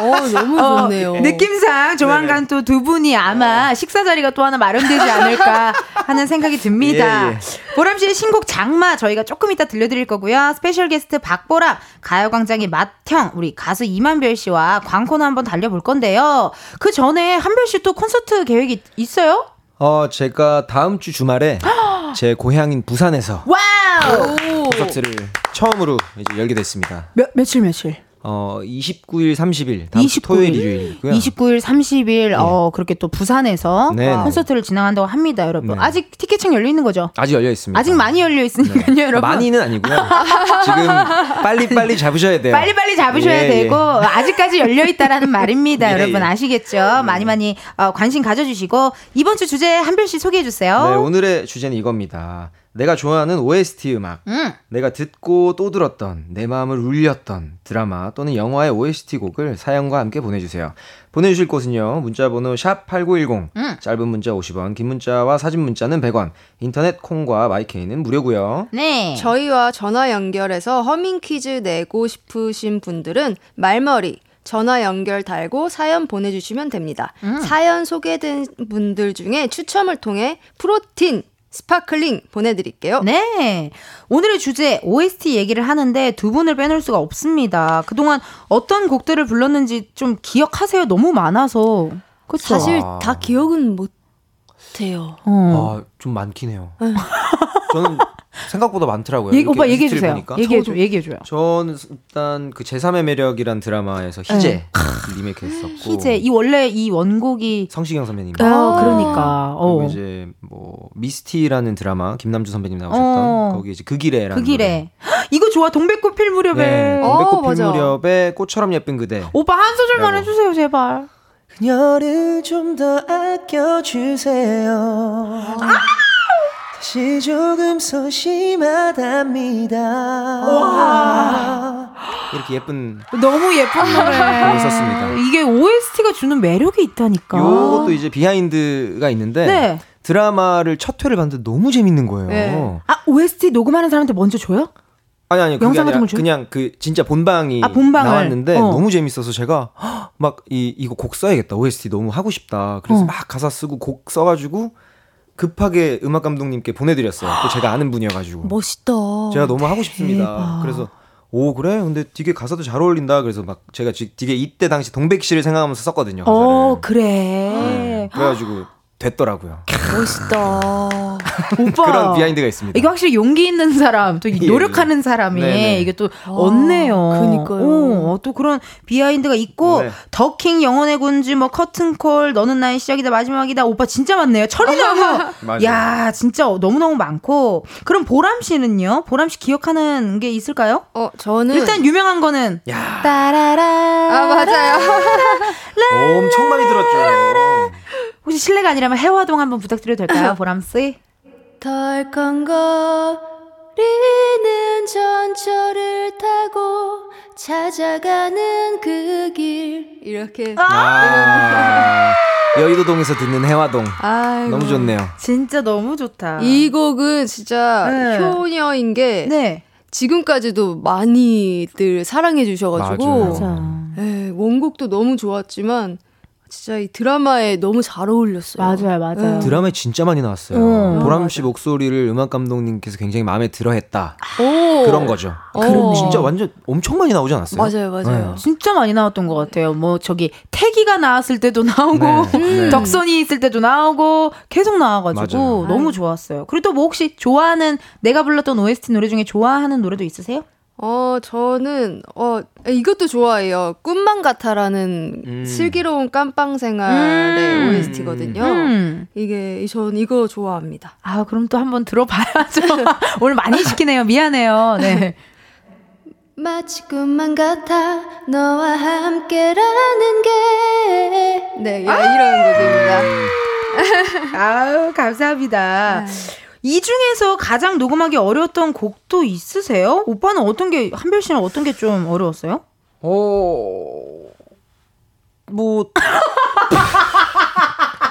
어, 어 너무 어, 좋네요. 느낌상 조만간 또 두 분이 아마 식사 자리가 또 하나 마련되지 않을까 (laughs) 하는 생각이 듭니다. 예, 예. 보람 씨의 신곡 장마 저희가 조금 이따 들려드릴 거고요. special guest 박보람, 가요광장의 맏형, 우리 가수 임한별 씨와 광코너 한번 달려볼 건데요. 그 전에 한별 씨 또 콘서트 계획이 있어요? 어 제가 다음 주 주말에 (gasps) 제 고향인 부산에서 wow! 콘서트를 처음으로 이제 열게 됐습니다. 몇, 며칠 며칠? 어 29일, 30일 다음 주 29일, 토요일, 일요일이고요. 29일, 30일, 어, 그렇게 또 부산에서 네, 네. 콘서트를 진행한다고 합니다, 여러분. 네. 아직 티켓 창 열려 있는 거죠? 아직 열려 있습니다. 아직 많이 열려 있으니까요, 네. 여러분. 많이는 아니고요. 지금 빨리 빨리 잡으셔야 돼요. 빨리 빨리 잡으셔야 예, 되고 예. 아직까지 열려 있다라는 말입니다. 예, (laughs) 여러분 예. 아시겠죠? 많이 많이 어, 관심 가져주시고 이번 주 주제 한별 씨 소개해 주세요. 네, 오늘의 주제는 이겁니다. 내가 좋아하는 OST 음악. 음. 내가 듣고 또 들었던 내 마음을 울렸던 드라마 또는 영화의 OST 곡을 사연과 함께 보내주세요. 보내주실 곳은요. 문자번호 샵 #8910 음. 짧은 문자 50원, 긴 문자와 사진 문자는 100원. 인터넷 콩과 마이케이는 무료고요. 네. 저희와 전화 연결해서 허밍 퀴즈 내고 싶으신 분들은 말머리 전화 연결 달고 사연 보내주시면 됩니다. 음. 사연 소개된 분들 중에 추첨을 통해 프로틴 sparkling 보내드릴게요. 네. 오늘의 주제 OST 얘기를 하는데 두 분을 빼놓을 수가 없습니다. 그동안 어떤 곡들을 불렀는지 좀 기억하세요? 너무 많아서. 그쵸? 사실 아. 다 기억은 못 해요. 어. 아, 좀 많긴 해요. 저는 생각보다 많더라고요. 얘기, 이렇게 오빠 얘기해 주세요. 보니까. 얘기해 줘, 얘기해 줘요. 저는 일단 그 제3의 매력이란 드라마에서 희재 리메이크 했었고 희재, 이 원래 이 원곡이. 성시경 선배님 어, 그러니까. 그리고 어. 이제 뭐 미스티라는 드라마 김남주 선배님 나오셨던 어. 거기 이제 그 길에라는 그 길에. 헉, 이거 좋아. 동백꽃 필 무렵에. 네, 어, 동백꽃 필 맞아. 무렵에 꽃처럼 예쁜 그대 오빠 한 소절만 라고. 해주세요, 제발. 그녀를 좀 더 아껴주세요 다시 조금 소심하답니다 이렇게 예쁜 너무 예쁜 노래. 있었습니다. 이게 OST가 주는 매력이 있다니까. 요것도 이제 비하인드가 있는데 네. 드라마를 첫 회를 봤는데 너무 재밌는 거예요 네. 아, OST 녹음하는 사람한테 먼저 줘요? 아니 아니 영상 같은 걸? 그냥 그 진짜 본방이 아. 나왔는데 어. 너무 재밌어서 제가 (gasps) 막 이 이거 곡 써야겠다 OST 너무 하고 싶다 그래서 어. 막 가사 쓰고 곡 써가지고 급하게 음악 감독님께 보내드렸어요 또 제가 아는 분이어가지고 멋있다. 제가 너무 하고 싶습니다 대박. 그래서 오 그래 근데 되게 가사도 잘 어울린다 그래서 막 제가 지- 되게 이때 당시 동백 씨를 생각하면서 썼거든요 가사를 어, 그래. 네, 그래가지고 됐더라고요 멋있다. (laughs) 오빠. 그런 비하인드가 있습니다. 이게 확실히 용기 있는 사람, 또 (laughs) 예, 노력하는 사람이 네네. 이게 또 얻네요. 그니까요. 어, 또 그런 비하인드가 있고 네. 더킹 영혼의 군주 뭐 커튼콜 너는 나의 시작이자 마지막이다 오빠 진짜 많네요. 철인왕후. (laughs) 맞아요. 야 진짜 너무 너무 많고 그럼 보람 씨는요? 보람 씨 기억하는 게 있을까요? 어, 저는 일단 유명한 거는 야, 따라라. 아, 맞아요. 엄청 많이 들었죠. 혹시 실례가 아니라면 해화동 한번 부탁드려도 될까요, (laughs) 보람 씨? 덜컹거리는 전철을 타고 찾아가는 그 길 이렇게. 아, 여의도동에서 듣는 해화동. 아이고. 너무 좋네요. 진짜 너무 좋다. 이 곡은 진짜 네. 효녀인 게 네. 지금까지도 많이들 사랑해 주셔가지고. 에, 원곡도 너무 좋았지만 진짜 이 드라마에 너무 잘 어울렸어요. 맞아요, 맞아요. 드라마에 진짜 많이 나왔어요. 어. 보람 씨 목소리를 음악 감독님께서 굉장히 마음에 들어했다. 오. 그런 거죠. 어. 진짜 완전 엄청 많이 나오지 않았어요? 맞아요, 맞아요. 진짜 많이 나왔던 것 같아요. 뭐 저기 태기가 나왔을 때도 나오고 네, 네. 덕선이 있을 때도 나오고 계속 나와가지고 맞아요. 너무 좋았어요. 그리고 또 뭐 혹시 좋아하는 내가 불렀던 OST 노래 중에 좋아하는 노래도 있으세요? 어, 저는, 어, 이것도 좋아해요. 꿈만 같아라는 음. 슬기로운 깜빵 생활의 음. OST거든요. 음. 이게, 전 이거 좋아합니다. 아 그럼 또 한번 들어봐야죠. (laughs) 오늘 많이 시키네요. 미안해요. 네. 마치 꿈만 같아 너와 함께라는 게 네, 야, 이런 곡입니다. 아유 감사합니다. 이 중에서 가장 녹음하기 어려웠던 곡도 있으세요? 오빠는 어떤 게 한별 씨는 어떤 게 좀 어려웠어요? 어, 뭐, (laughs)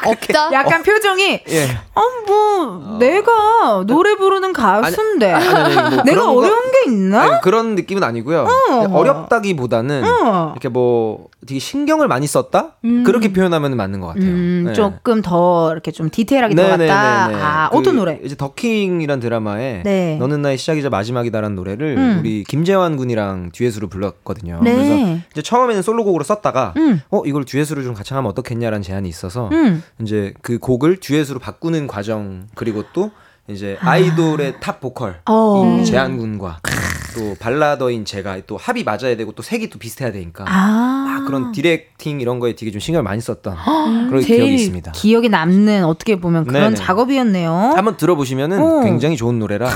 없다? 약간 표정이 예. 아, 뭐, 내가 노래 부르는 가수인데. 아니, 아니, 뭐 (laughs) 내가 그런 거- 어려운 게 있나? 아니, 그런 느낌은 아니고요. 어렵다기보다는 어. 이렇게 뭐 되게 신경을 많이 썼다? 그렇게 표현하면 맞는 것 같아요. 음, 네. 조금 더 이렇게 좀 detail하게 네네네네. 들어갔다. 아, 그 어떤 노래? 이제 더킹이란 드라마에 네. 너는 나의 시작이자 마지막이다라는 노래를 음. 우리 김재환 군이랑 듀엣으로 불렀거든요. 네. 그래서 이제 처음에는 솔로곡으로 썼다가 음. 어 이걸 듀엣으로 좀 같이 하면 어떻겠냐라는 제안이 있어서 음. 이제 그 곡을 듀엣으로 바꾸는 과정 그리고 또 이제 아이돌의 top 보컬 어. 이 재환 군과 또 발라더인 제가 또 합이 맞아야 되고 또 색이 또 비슷해야 되니까 아. 막 그런 directing 이런 거에 되게 좀 신경을 많이 썼던 그런 제일 기억이 있습니다. 기억에 남는 어떻게 보면 그런 네네. 작업이었네요. 한번 들어보시면은 어. 굉장히 좋은 노래라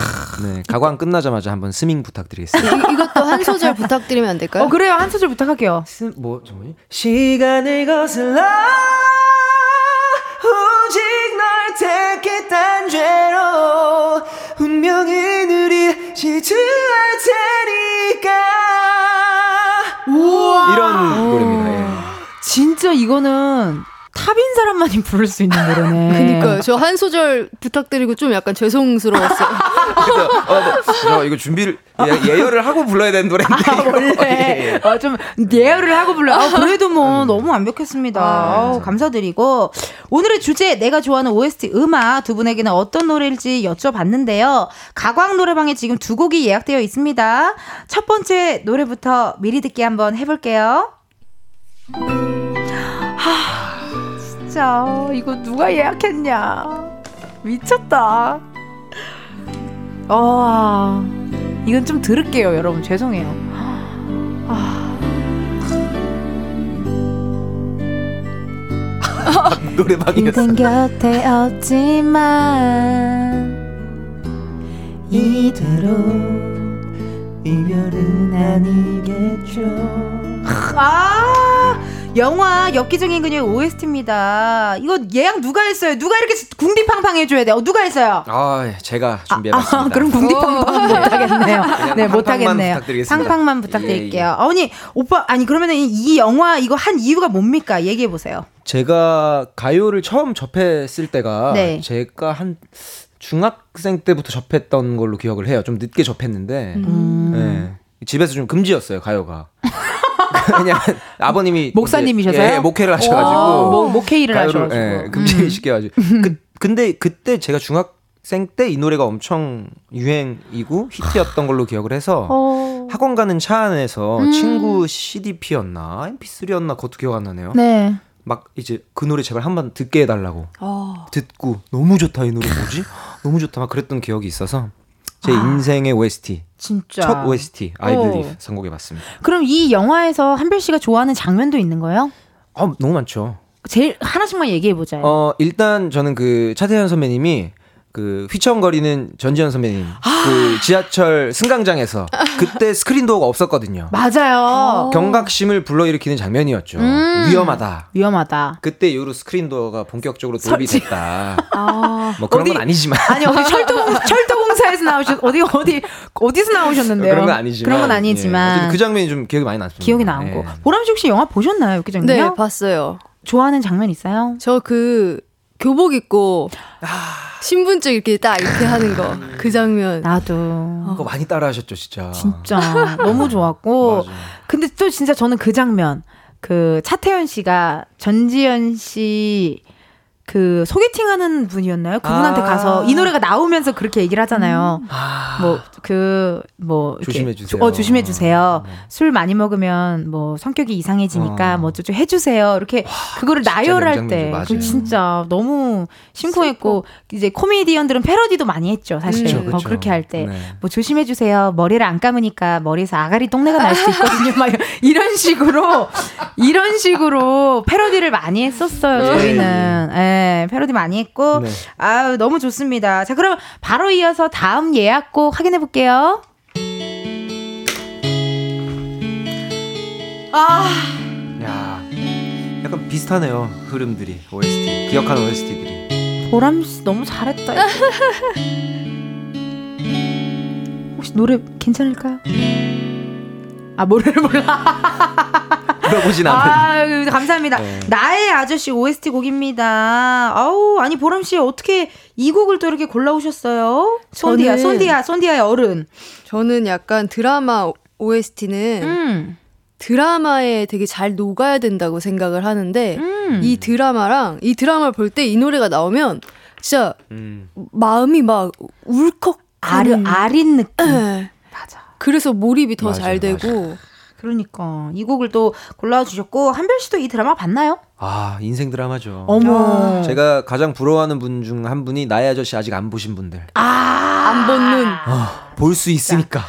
네, 가광 끝나자마자 한번 스밍 부탁드리겠습니다. 이, 이것도 한 소절 부탁드리면 안 될까요? 어, 그래요. 한 소절 부탁할게요. 스, 뭐, 저 뭐지? 시간을 거슬러 오직 널 택했단 죄로 운명은 우리 질투할 테니까 이런 노래입니다. 예. 진짜 이거는 탑인 사람만이 부를 수 있는 노래네. (laughs) 그니까요. 저 한 소절 부탁드리고 좀 약간 죄송스러웠어요. (laughs) 그래서 어, 네. 저 이거 준비를 예, 예열을 하고 불러야 되는 노래인데 이거. 원래 예, 예. 어, 좀 예열을 하고 불러요. 아, 그래도 뭐 너무 완벽했습니다. 아우, 감사드리고 오늘의 주제 내가 좋아하는 OST 음악 두 분에게는 어떤 노래일지 여쭤봤는데요. 가광 노래방에 지금 두 곡이 예약되어 있습니다. 첫 번째 노래부터 미리 듣기 한번 해볼게요. 하, 진짜 이거 누가 예약했냐? 미쳤다. 어, 이건 좀 들을게요, 여러분. 죄송해요. (laughs) 노래방이었어. 그댄 곁에 없지만 이대로 이별은 아니겠죠. 아 영화 엽기적인 그녀의 OST입니다. 이거 예약 누가 했어요? 누가 이렇게 궁디팡팡 해줘야 돼요? 어, 누가 했어요? 아, 제가 준비해봤습니다. 아, 그럼 궁디팡팡 못하겠네요. 네, 못하겠네요. 팡팡만 예, 부탁드릴게요. 어머니, 오빠, 아니, 그러면 이 영화 이거 한 이유가 뭡니까? 얘기해보세요. 제가 가요를 처음 접했을 때가 네. 제가 한 중학생 때부터 접했던 걸로 기억을 해요. 좀 늦게 접했는데 음. 네. 집에서 좀 금지였어요 가요가. (laughs) 왜냐면 아버님이 목사님이셔서요? 이제, 예, 목회를 하셔가지고 목- 목회일을 하셔가지고. 예, 금지 시켜가지고. 그, 근데 그때 제가 중학생 때 이 노래가 엄청 유행이고 히트였던 걸로 기억을 해서 어. 학원 가는 차 안에서 음. 친구 CDP였나 MP3였나 그것도 기억 안 나네요. 네. 막 이제 그 노래 제발 한 번 듣게 해달라고 아, 듣고 너무 좋다 이 노래 뭐지? 너무 좋다 막 그랬던 기억이 있어서 제 인생의 OST 진짜. 첫 OST I 어. Believe 선곡해 봤습니다. 그럼 이 영화에서 한별 씨가 좋아하는 장면도 있는 거예요? 어 너무 많죠. 제일 하나씩만 얘기해 보자요. 어 일단 저는 그 차태현 선배님이 그 휘청거리는 전지현 선배님 그 지하철 승강장에서 그때 스크린 도어가 없었거든요. 맞아요. 경각심을 불러일으키는 장면이었죠. 음. 위험하다. 위험하다. 그때 이후로 스크린 도어가 본격적으로 도입이. 됐다. 아. 뭐 그런 어디- 건 아니지만 아니 어디 철도공 철도 (laughs) 공사에서 나오셨 어디 어디 어디서 나오셨는데요? 그런 건 아니지만 그런 건 예. 아니지만 어쨌든 그 장면이 좀 기억이 많이 남습니다. 기억이 남고 예. 보람 씨 혹시 영화 보셨나요, 육기장님요? 네, 봤어요. 좋아하는 장면 있어요? 저 그 교복 입고 아. 신분증 이렇게 딱 이렇게 하는 거 그 장면. 나도 그거 많이 따라하셨죠, 진짜. 진짜 너무 좋았고. (laughs) 근데 또 진짜 저는 그 장면 그 차태현 씨가 전지현 씨 그 소개팅하는 분이었나요? 그분한테 아. 가서 이 노래가 나오면서 그렇게 얘기를 하잖아요. 뭐그뭐 조심해 주세요. 어 조심해 주세요. 술 많이 먹으면 뭐 성격이 이상해지니까 어. 뭐 어쩌고 해 주세요. 이렇게 그거를 진짜 나열할. 때. 그 진짜 너무 심쿵했고 이제 코미디언들은 패러디도 많이 했죠, 사실. 그쵸, 어. 그렇게 할 때. 네. 뭐 조심해 주세요. 머리를 안 감으니까 머리에서 아가리 똥내가 날 수 있거든요. (laughs) 막 이런 식으로 이런 식으로 패러디를 많이 했었어요. 저희는 예, 패러디 많이 했고 네. 아유 너무 좋습니다. 자 그럼 바로 이어서 다음 예약곡 확인해 볼게요. 아 야, 약간 비슷하네요. 흐름들이 OST 기억하는 OST들이. 보람 씨 너무 잘했다. 혹시 노래 괜찮을까요? 아 노래를 몰라. (laughs) 들어보진 않은. 아유, 감사합니다. 네. 나의 아저씨 OST 곡입니다. 아우, 아니, 보람 씨, 어떻게 이 곡을 또 이렇게 골라오셨어요? 손디아, 저는- 손디아, 손디아의 어른. 저는 약간 드라마 OST는 음, 드라마에 되게 잘 녹아야 된다고 생각을 하는데 음. 이 드라마랑 이 드라마를 볼 때 이 노래가 나오면 진짜 음. 마음이 막 울컥 아르, 아린 느낌. 네. 맞아. 그래서 몰입이 더 잘 되고 그러니까. 이 곡을 또 골라주셨고, 한별 씨도 이 드라마 봤나요? 아 인생 드라마죠. 어머. 제가 가장 부러워하는 분 중 한 분이 나의 아저씨 아직 안 보신 분들. 아, 안본 눈. 볼수 있으니까.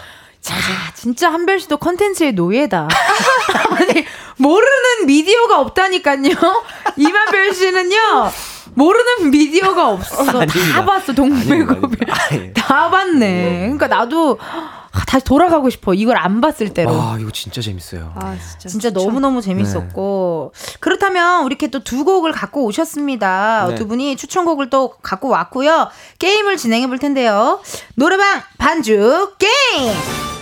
자, 진짜 한별 씨도 컨텐츠의 노예다. (laughs) 아니, 모르는 미디어가 없다니까요. 이만별 씨는요, 모르는 미디어가 없어. 다 아닙니다. 봤어. 아니. 다 봤네. 그러니까 나도 아, 다시 돌아가고 싶어. 이걸 안 봤을 때로. 아 이거 진짜 재밌어요. 아 진짜 진짜. 너무너무 재밌었고. 그렇다면, 우리 이렇게 또 두 곡을 갖고 오셨습니다. 네. 두 분이 추천곡을 또 갖고 왔고요. 게임을 진행해 볼 텐데요. 노래방 반주 게임!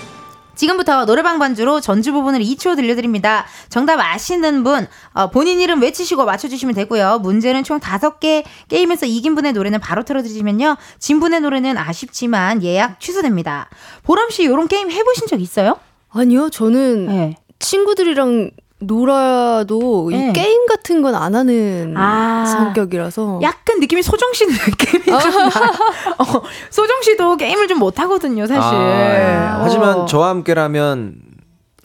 지금부터 노래방 반주로 전주 부분을 2초 들려드립니다. 정답 아시는 분, 어, 본인 이름 외치시고 맞춰주시면 되고요. 문제는 총 5개, 게임에서 이긴 분의 노래는 바로 틀어드리면요. 진 분의 노래는 아쉽지만 예약 취소됩니다. 보람씨, 이런 게임 해보신 적 있어요? 아니요 저는 네. 친구들이랑 놀아도 네. 이 게임 같은 건 안 하는 아. 성격이라서 약간 느낌이 소정 씨 (laughs) 느낌이 좀 나요. 어, 소정 씨도 게임을 좀 못 하거든요, 사실. 아, 예. 어. 하지만 저와 함께라면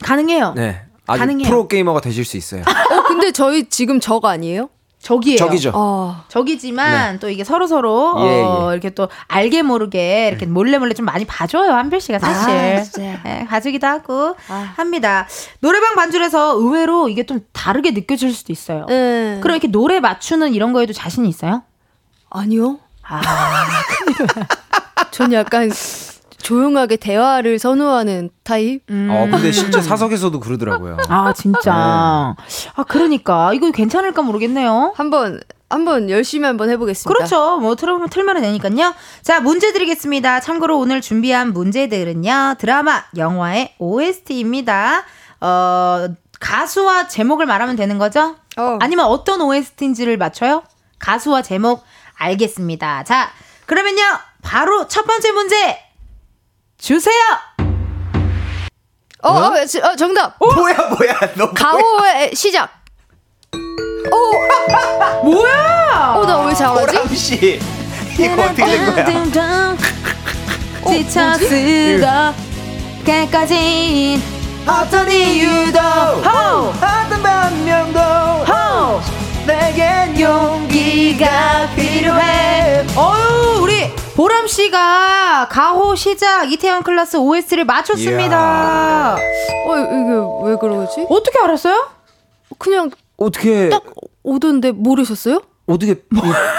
가능해요. 네 아주 가능해요. 프로 게이머가 되실 수 있어요. 어 근데 저희 지금 적 아니에요? 적이에요. 적이죠. 아 적이지만 또 이게 서로 서로 네. 예, 어, 예. 이렇게 또 알게 모르게 이렇게 몰래 몰래 좀 많이 봐줘요 한별 씨가 사실 아, 진짜. 예, 봐주기도 하고 아. 합니다. 노래방 반주에서 의외로 이게 좀 다르게 느껴질 수도 있어요. 네. 그럼 이렇게 노래 맞추는 이런 거에도 자신이 있어요? 아니요. 아, (laughs) 전 약간 조용하게 대화를 선호하는 타입. 음. 어 근데 실제 사석에서도 그러더라고요. 아 진짜. 아 그러니까 이거 괜찮을까 모르겠네요. 한번 한번 열심히 한번 해보겠습니다. 그렇죠. 뭐 틀어보면 틀만은 되니까요. 자, 문제 드리겠습니다. 참고로 오늘 준비한 문제들은요. 드라마, 영화의 OST입니다. 어, 가수와 제목을 말하면 되는 거죠? 어. 아니면 어떤 OST인지를 맞춰요? 가수와 제목 알겠습니다. 자, 그러면요. 바로 첫 번째 문제 주세요. 어, 어, 지- 어, 정답. 뭐야 뭐야 너 가오의 시작. 뭐야? 어, 나 왜 잘하지? 보람 씨 이거 어떻게 된 거야? 지쳤으다 깨까진 어떤 이유도 호! 어떤 변명도 호! 내겐 용기가 필요해 어유 우리 보람 씨가 가호 시작 이태원 클라스 OST를 맞췄습니다. 어, 이게 왜 그러지? 어떻게 알았어요? 그냥 어떻게 딱 오던데 모르셨어요? 어떻게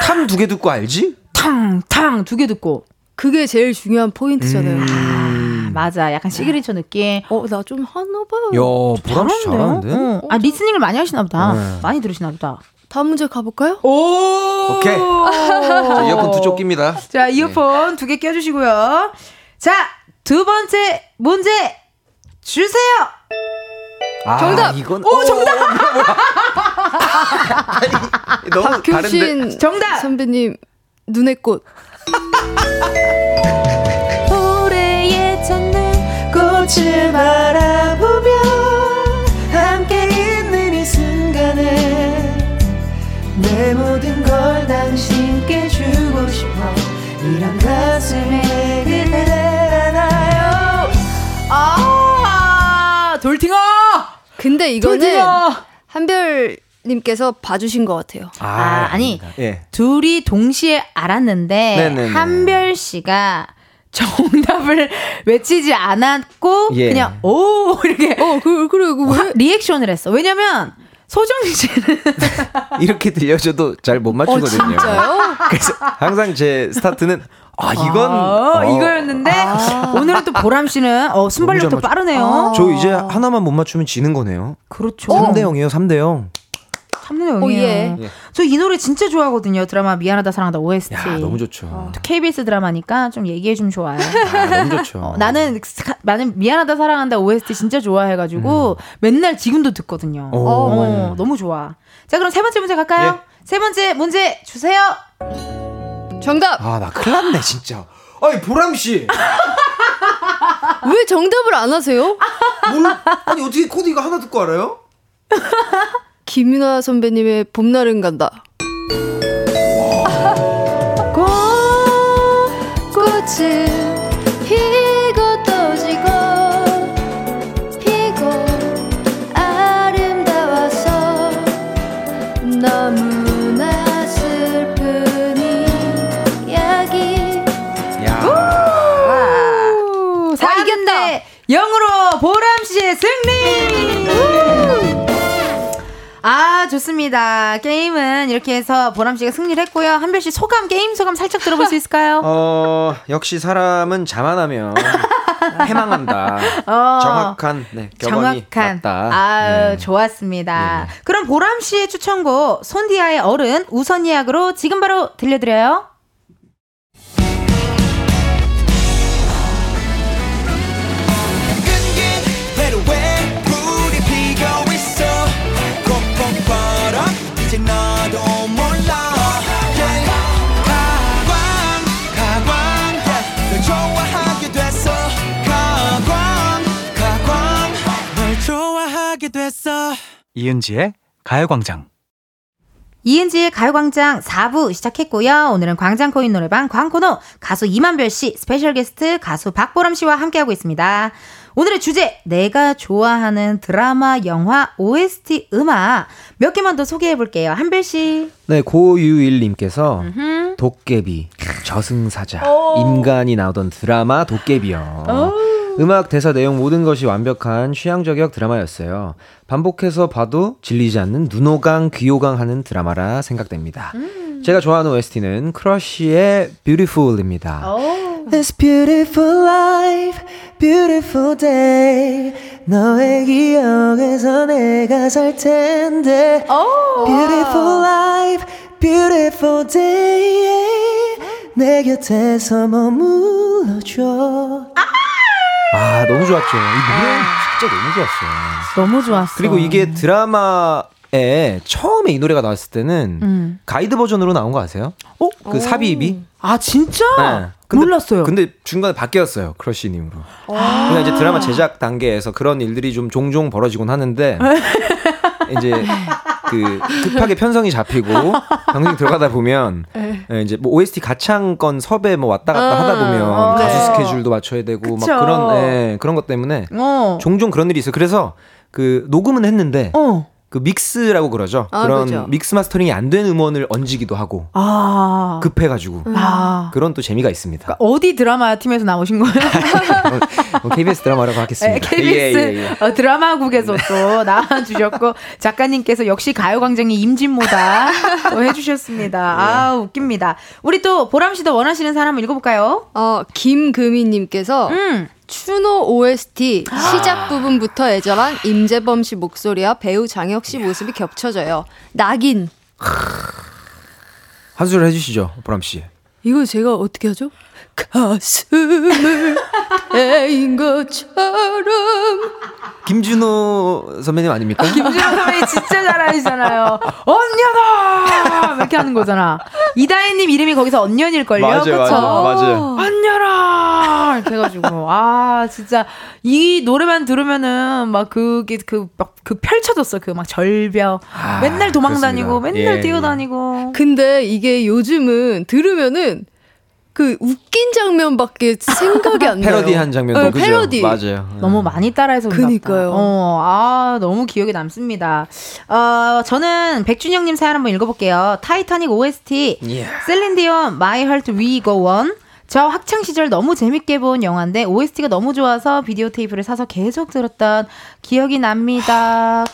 탕 두 개 듣고 알지? 탕 탕 두 개 듣고. 그게 제일 중요한 포인트잖아요. 음. 아, 맞아. 약간 시그니처 느낌. 어, 나 좀 하나 봐요. 야, 보람 씨 잘하는데? 어. 아, listening을 많이 하시나 보다. 네. 많이 들으시나 보다. 다음 문제 가볼까요? 오! 오케이. 자, 이어폰 두 쪽 낍니다. 자, 이어폰 두개 껴주시고요. 자, 두 번째 문제 주세요. 아, 정답! 이건 오, 정답! 아니, 너무 다른데. 박효신 정답! 선배님 눈의 꽃. (laughs) 올해에 찾는 꽃을 바라보며 내 모든 걸 당신께 주고 싶어 이런 가슴에 그대 알아요 아 돌팅아 근데 이거는 돌팅아 한별 님께서 봐주신 것 같아요. 아, 아니. 예. 둘이 동시에 알았는데 네네네. 한별 씨가 정답을 (laughs) 외치지 않았고 예. 그냥 오 이렇게 어, 그, 그래, 그 왜? 확 리액션을 했어. 왜냐면 소정이 씨는 (laughs) 이렇게 들려줘도 잘 못 맞추거든요. 어? (laughs) 그래서 항상 제 스타트는 아, 이건 아, 어, 이거였는데 오늘은 또 보람 씨는 어 순발력도 잘 맞- 빠르네요. 저 이제 하나만 못 맞추면 지는 거네요. 그렇죠. 3대 0이에요, 3대 0. 3대 오, 0이에요. 예. 저 이 노래 진짜 좋아하거든요. 드라마 미안하다 사랑하다 OST. 야, 너무 좋죠. 또 KBS 드라마니까 좀 얘기해 주면 좋아요. 아, 너무 좋죠. 어, 나는 스- 나는 미안하다 사랑한다 OST 진짜 좋아해 가지고 맨날 지금도 듣거든요. 음. 오. 어, 네. 너무 좋아. 자 그럼 세 번째 문제 갈까요? 예. 세 번째 문제 주세요. 정답! 아, 나 큰일 났네, 진짜. 아니, 보람 씨. (laughs) 왜 정답을 안 하세요? 뭘, 아니, 어떻게 코드 이거 하나 듣고 알아요? (laughs) 김윤아 선배님의 봄날은 간다. 꽃은 피고 또 지고 피고 아름다워서 너무나 슬픈 이야기 야. 아, 이겼다. 영으로 보람 씨의 승리. 아 좋습니다. 게임은 이렇게 해서 보람 씨가 승리를 했고요. 한별 씨 소감 게임 소감 살짝 들어볼 수 있을까요? (laughs) 어, 역시 사람은 자만하면 (laughs) 해망한다. 어. 정확한 네, 격언이 정확한. 맞다. 아 네. 좋았습니다. 네. 그럼 보람 씨의 추천곡 손디아의 어른 우선 예약으로 지금 바로 들려드려요. 됐어 이은지의 가요광장. 이은지의 가요광장 4부 시작했고요. 오늘은 광장코인 노래방 광코노 가수 임한별 씨, special guest 가수 박보람 씨와 함께하고 있습니다. 오늘의 주제, 내가 좋아하는 드라마, 영화, OST 음악 몇 개만 더 소개해 볼게요. 한별 씨. 네, 고유일님께서 음. 도깨비, 저승사자, 인간이 나오던 드라마 도깨비요. 음악, 대사, 내용 모든 것이 완벽한 취향저격 드라마였어요. 반복해서 봐도 질리지 않는 눈호강, 귀호강 하는 드라마라 생각됩니다. 제가 좋아하는 OST는 크러쉬의 Beautiful입니다. This beautiful life, beautiful day. 너의 기억에서 내가 살 텐데. Beautiful life, beautiful day. 내 곁에서 머물러줘. 아, 너무 좋았죠. 이 노래 진짜 너무 좋았어요. 너무 좋았어. 그리고 이게 드라마 에 처음에 이 노래가 나왔을 때는 음. 가이드 버전으로 나온 거 아세요? 어? 그 삽입이? 아 진짜? 네. 근데- 몰랐어요. 근데 중간에 바뀌었어요. 크러쉬님으로. 그냥 이제 드라마 제작 단계에서 그런 일들이 좀 종종 벌어지곤 하는데 이제 (laughs) 그 급하게 편성이 잡히고 방송이 들어가다 보면 예, 이제 뭐 OST 가창권 섭외 뭐 왔다 갔다 하다 보면 어, 가수 네. 스케줄도 맞춰야 되고 그쵸. 막 그런 예, 그런 것 때문에 어. 종종 그런 일이 있어요. 그래서 그 녹음은 했는데 어. 그 믹스라고 그러죠. 아, 그런 그죠. 믹스 마스터링이 안 된 음원을 얹기도 하고 아. 급해가지고 아. 그런 또 재미가 있습니다. 어디 드라마 팀에서 나오신 거예요? (laughs) 어, KBS 드라마라고 하겠습니다. KBS 예, 예, 예. 어, 드라마국에서 또 나와주셨고 작가님께서 역시 가요광장의 임진모다 또 해주셨습니다. 아 웃깁니다. 우리 또 보람 씨도 원하시는 사람 한번 읽어볼까요? 어, 김금희님께서 음. 추노 OST 시작 부분부터 애절한 임재범 씨 목소리와 배우 장혁 씨 모습이 겹쳐져요. 낙인. 한 소절 해주시죠, 보람 씨. 이거 제가 어떻게 하죠? 가슴을 대인 것처럼 김준호 선배님 아닙니까? 김준호 선배님 진짜 잘하시잖아요. 언녀다! 이렇게 하는 거잖아. 이다혜님 이름이 거기서 언년일걸요? 맞아요, 그쵸? 맞아요, 맞아요. 언녀라! 이렇게 해가지고. 아, 진짜. 이 노래만 들으면은 막 그게 그, 막그 펼쳐졌어. 그 막 절벽. 아, 맨날 도망다니고, 그렇습니다. 맨날 예, 뛰어다니고. 근데 이게 요즘은 들으면은 그 웃긴 장면밖에 생각이 안 나요. 패러디한 장면도 네, 그죠? 패러디. 맞아요. 너무 많이 따라해서. 그니까요. 어, 아, 너무 기억에 남습니다. 어, 저는 백준영님 사연 한번 읽어볼게요. 타이타닉 OST, 예. 셀린디온, My Heart Will Go On. 저 학창 시절 너무 재밌게 본 영화인데 OST가 너무 좋아서 비디오 테이프를 사서 계속 들었던 기억이 납니다.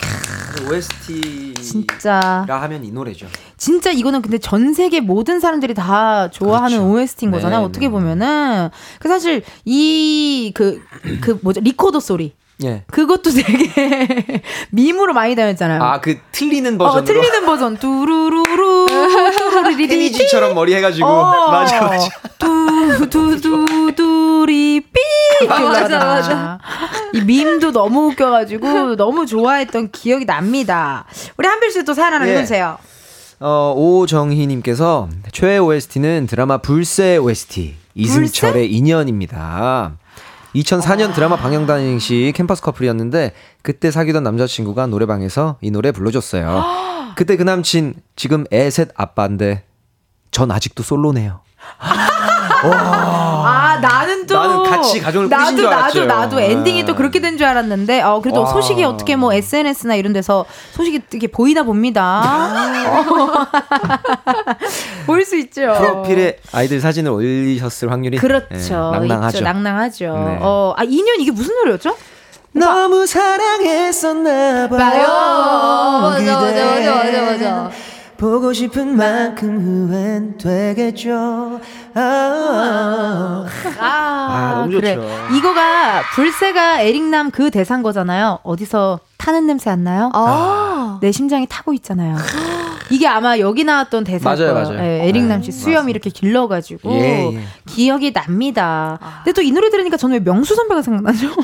OST라 진짜 하면 이 노래죠. 진짜 이거는 근데 전 세계 모든 사람들이 다 좋아하는 그렇죠. OST인 거잖아요. 네, 어떻게 네. 보면은 그 사실 이 그 그 뭐죠 리코더 소리 예. 그것도 되게 (laughs) meme으로 많이 다녔잖아요. 아 그 틀리는 어, 버전으로 틀리는 버전 뚜루루루 뚜루리리리 페니지처럼 머리 해가지고 어. 맞아 맞아. 두두두두리 삐 아, 맞아, 맞아. 이 meme도 너무 웃겨가지고 (laughs) 너무 좋아했던 기억이 납니다. 우리 한별 씨도 사연 하나 예. 읽어주세요. 어, 오정희님께서 최애 OST는 드라마 불새 OST 이승철의 인연입니다. 2004년 드라마 방영 당시 캠퍼스 커플이었는데 그때 사귀던 남자친구가 노래방에서 이 노래 불러줬어요. (gasps) 그때 그 남친 지금 애셋 아빠인데 전 아직도 솔로네요. (laughs) 아 나는 또 나는 같이 가정을 나도 줄 나도 알았죠. 나도 엔딩이 또 네. 그렇게 된 줄 알았는데 어 그래도 와. 소식이 어떻게 뭐 SNS나 이런 데서 소식이 이렇게 보이나 봅니다. (laughs) 보일 수 있죠. 프로필에 아이들 사진을 올리셨을 확률이 그렇죠. 예, 낭낭하죠. 있죠. 낭낭하죠. 네. 어, 아, 2년 이게 무슨 노래였죠? 너무 사랑했었나 봐요. 맞아, 맞아. 맞아, 맞아, 맞아. 보고 싶은 만큼 후회는 되겠죠. 아, 아, 아, 너무 그래. 좋죠. 이거가 불새가 에릭남 그 대사인 거잖아요. 어디서 타는 냄새 안 나요? 아. 내 심장이 타고 있잖아요. (gasps) 이게 아마 여기 나왔던 대사일 맞아요, 거예요. 맞아요. 예, 에릭남 씨 네, 수염. 이렇게 길러가지고 예, 예. 기억이 납니다. 근데 또 이 노래 들으니까 저는 왜 명수 선배가 생각나죠? (laughs)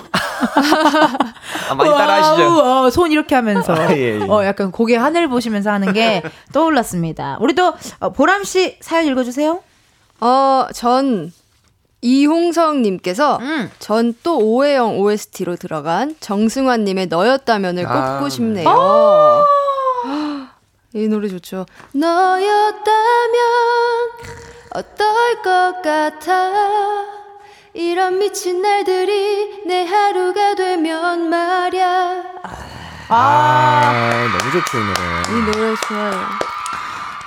아, 많이 따라하시죠. 와우, 어, 손 이렇게 하면서 (laughs) 아, 예, 예. 어 약간 고개 하늘 보시면서 하는 게 (laughs) 떠올랐습니다. 우리 또 어, 보람 씨 사연 읽어주세요. 어, 전 이홍성님께서 음. 전 또 오해영 OST로 들어간 정승환님의 너였다면을 꼽고 아, 싶네요. (gasps) 이 노래 좋죠. 너였다면 어떨 것 같아 이런 미친 날들이 내 하루가 되면 말야 아, 너무 좋죠, 이 노래. 이 노래 좋아요.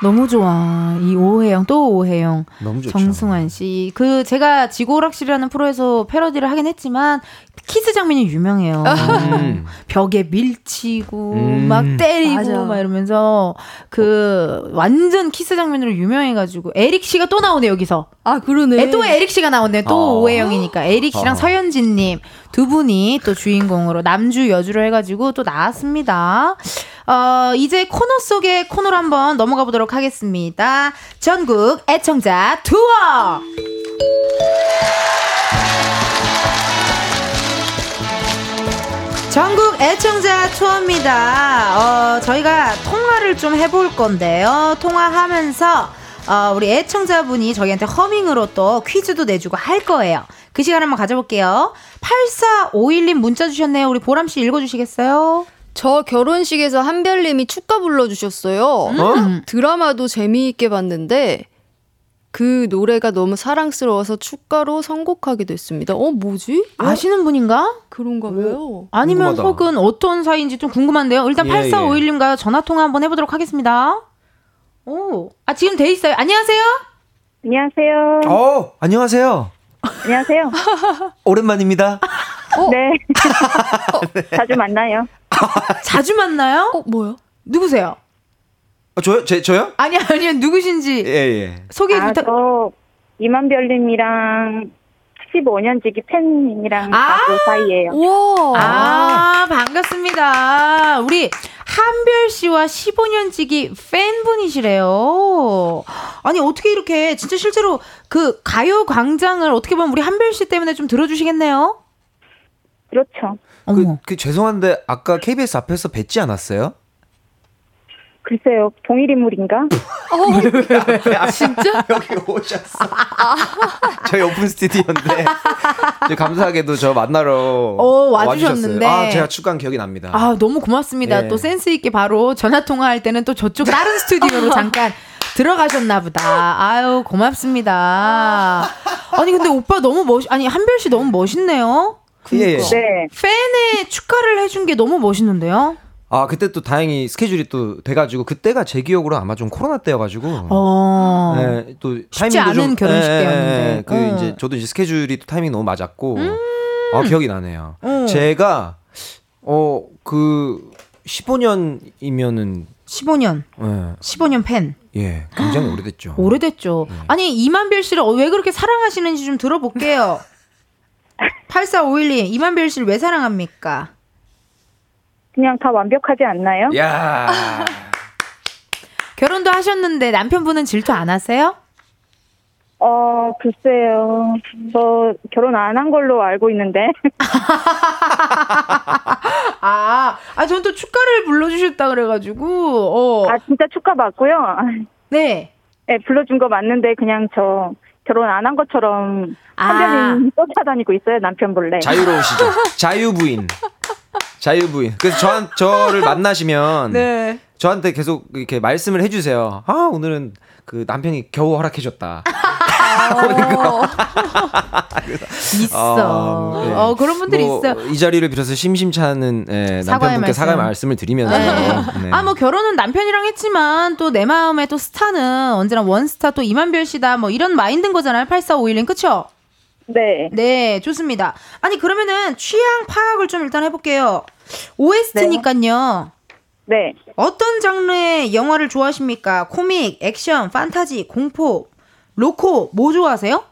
너무 좋아. 이 오해영 또 오해영. 너무 좋죠. 정승환 씨. 그 제가 지구오락실이라는 프로에서 패러디를 하긴 했지만 키스 장면이 유명해요. 음. (laughs) 벽에 밀치고 음. 막 때리고 맞아. 막 이러면서 그 완전 키스 장면으로 유명해 가지고 에릭 씨가 또 나오네 여기서. 아 그러네. 에, 또 에릭 씨가 나온대. 또 어. 오해영이니까 에릭 씨랑 어. 서현진 님 두 분이 또 주인공으로 남주 여주를 해 가지고 또 나왔습니다. 어, 이제 코너 속의 코너로 한번 넘어가 보도록 하겠습니다. 전국 애청자 투어! 전국 애청자 투어입니다. 어, 저희가 통화를 좀 해볼 건데요. 통화하면서 어, 우리 애청자분이 저희한테 허밍으로 또 퀴즈도 내주고 할 거예요. 그 시간 한번 가져볼게요. 8451님 문자 주셨네요. 우리 보람씨 읽어주시겠어요? 저 결혼식에서 한별님이 축가 불러주셨어요. 어? 드라마도 재미있게 봤는데 그 노래가 너무 사랑스러워서 축가로 선곡하게 됐습니다. 어, 뭐지? 아시는 분인가? 그런가 봐요. 아니면 궁금하다. 혹은 어떤 사이인지 좀 궁금한데요. 일단 예, 8451님과 전화 통화 한번 해보도록 하겠습니다. 오, 아 지금 돼 있어요. 안녕하세요. 안녕하세요. 어, 안녕하세요. 안녕하세요. (laughs) 오랜만입니다. 네. (laughs) 자주 만나요. (laughs) 자주 만나요? 어, 뭐요? 누구세요? 어, 저요? 제, 저요? 아니 아니요 누구신지 예, 예. 소개 아, 부탁. 저 이만별님이랑 15년 지기 팬이랑 아! 가수 사이예요. 우와. 아 반갑습니다. 우리 한별 씨와 15년 지기 팬분이시래요. 아니 어떻게 이렇게 진짜 실제로 그 가요 광장을 어떻게 보면 우리 한별 씨 때문에 좀 들어주시겠네요. 그렇죠. 그. 그 죄송한데 아까 KBS 앞에서 뵙지 않았어요? 글쎄요, 동일 인물인가? (laughs) 진짜? (laughs) 여기 오셨어. 저희 오픈 스튜디오인데 감사하게도 저 만나러 어, 와주셨는데. 와주셨어요. 아, 제가 축간 기억이 납니다. 아 너무 고맙습니다. 예. 또 센스 있게 바로 전화 통화할 때는 또 저쪽 다른 스튜디오로 잠깐 들어가셨나 보다. 아유 고맙습니다. 아니 근데 오빠 너무 멋 아니 한별 씨 너무 멋있네요. 예, 예. 네. 팬의 축하를 해준 게 너무 멋있는데요. 아 그때 또 다행히 스케줄이 또 돼가지고 그때가 제 기억으로 아마 좀 코로나 때여가지고 어. 예, 또 쉽지 타이밍도 않은 좀 결혼식 예, 예, 때였는데. 예. 그 어. 음. 이제 저도 이제 스케줄이 또 타이밍 너무 맞았고 아 기억이 나네요. 어. 제가 어그 15년이면은 15년, 예, 15년 팬. 예 굉장히 오래됐죠. (gasps) 오래됐죠. 네. 아니 이만별 씨를 어, 왜 그렇게 사랑하시는지 좀 들어볼게요. 8451님, 이만별 씨를 왜 사랑합니까? 그냥 다 완벽하지 않나요? 야 (laughs) 결혼도 하셨는데 남편분은 질투 안 하세요? 어, 글쎄요. 저 결혼 안 한 걸로 알고 있는데. (laughs) 아, 아, 전 또 축가를 불러주셨다 그래가지고, 어. 아, 진짜 축하 맞고요. 네. 네, 불러준 거 맞는데 그냥 저 결혼 안 한 것처럼 아. 한별님 쫓아다니고 있어요, 남편 몰래. 자유로우시죠. (laughs) 자유부인. 자유부인. 그래서 저한 저를 만나시면 네. 저한테 계속 이렇게 말씀을 해주세요. 아 오늘은 그 남편이 겨우 허락해줬다. 있어. 아, 네. 어, 그런 분들이 뭐, 있어요. 이 자리를 빌어서 심심치 않은 예, 남편분께. 사과의 말씀을 드리면서 네. 네. 아, 뭐 결혼은 남편이랑 했지만 또 내 마음에 또 스타는 언제나 원스타 또 이만별 씨다. 뭐 이런 마인드인 거잖아요. 8451님. 그쵸? 네. 네, 좋습니다. 아니, 그러면은 취향 파악을 좀 일단 해볼게요. OST니까요. 네. 어떤 장르의 영화를 좋아하십니까? 코믹, 액션, 판타지, 공포, 로코, 뭐 좋아하세요?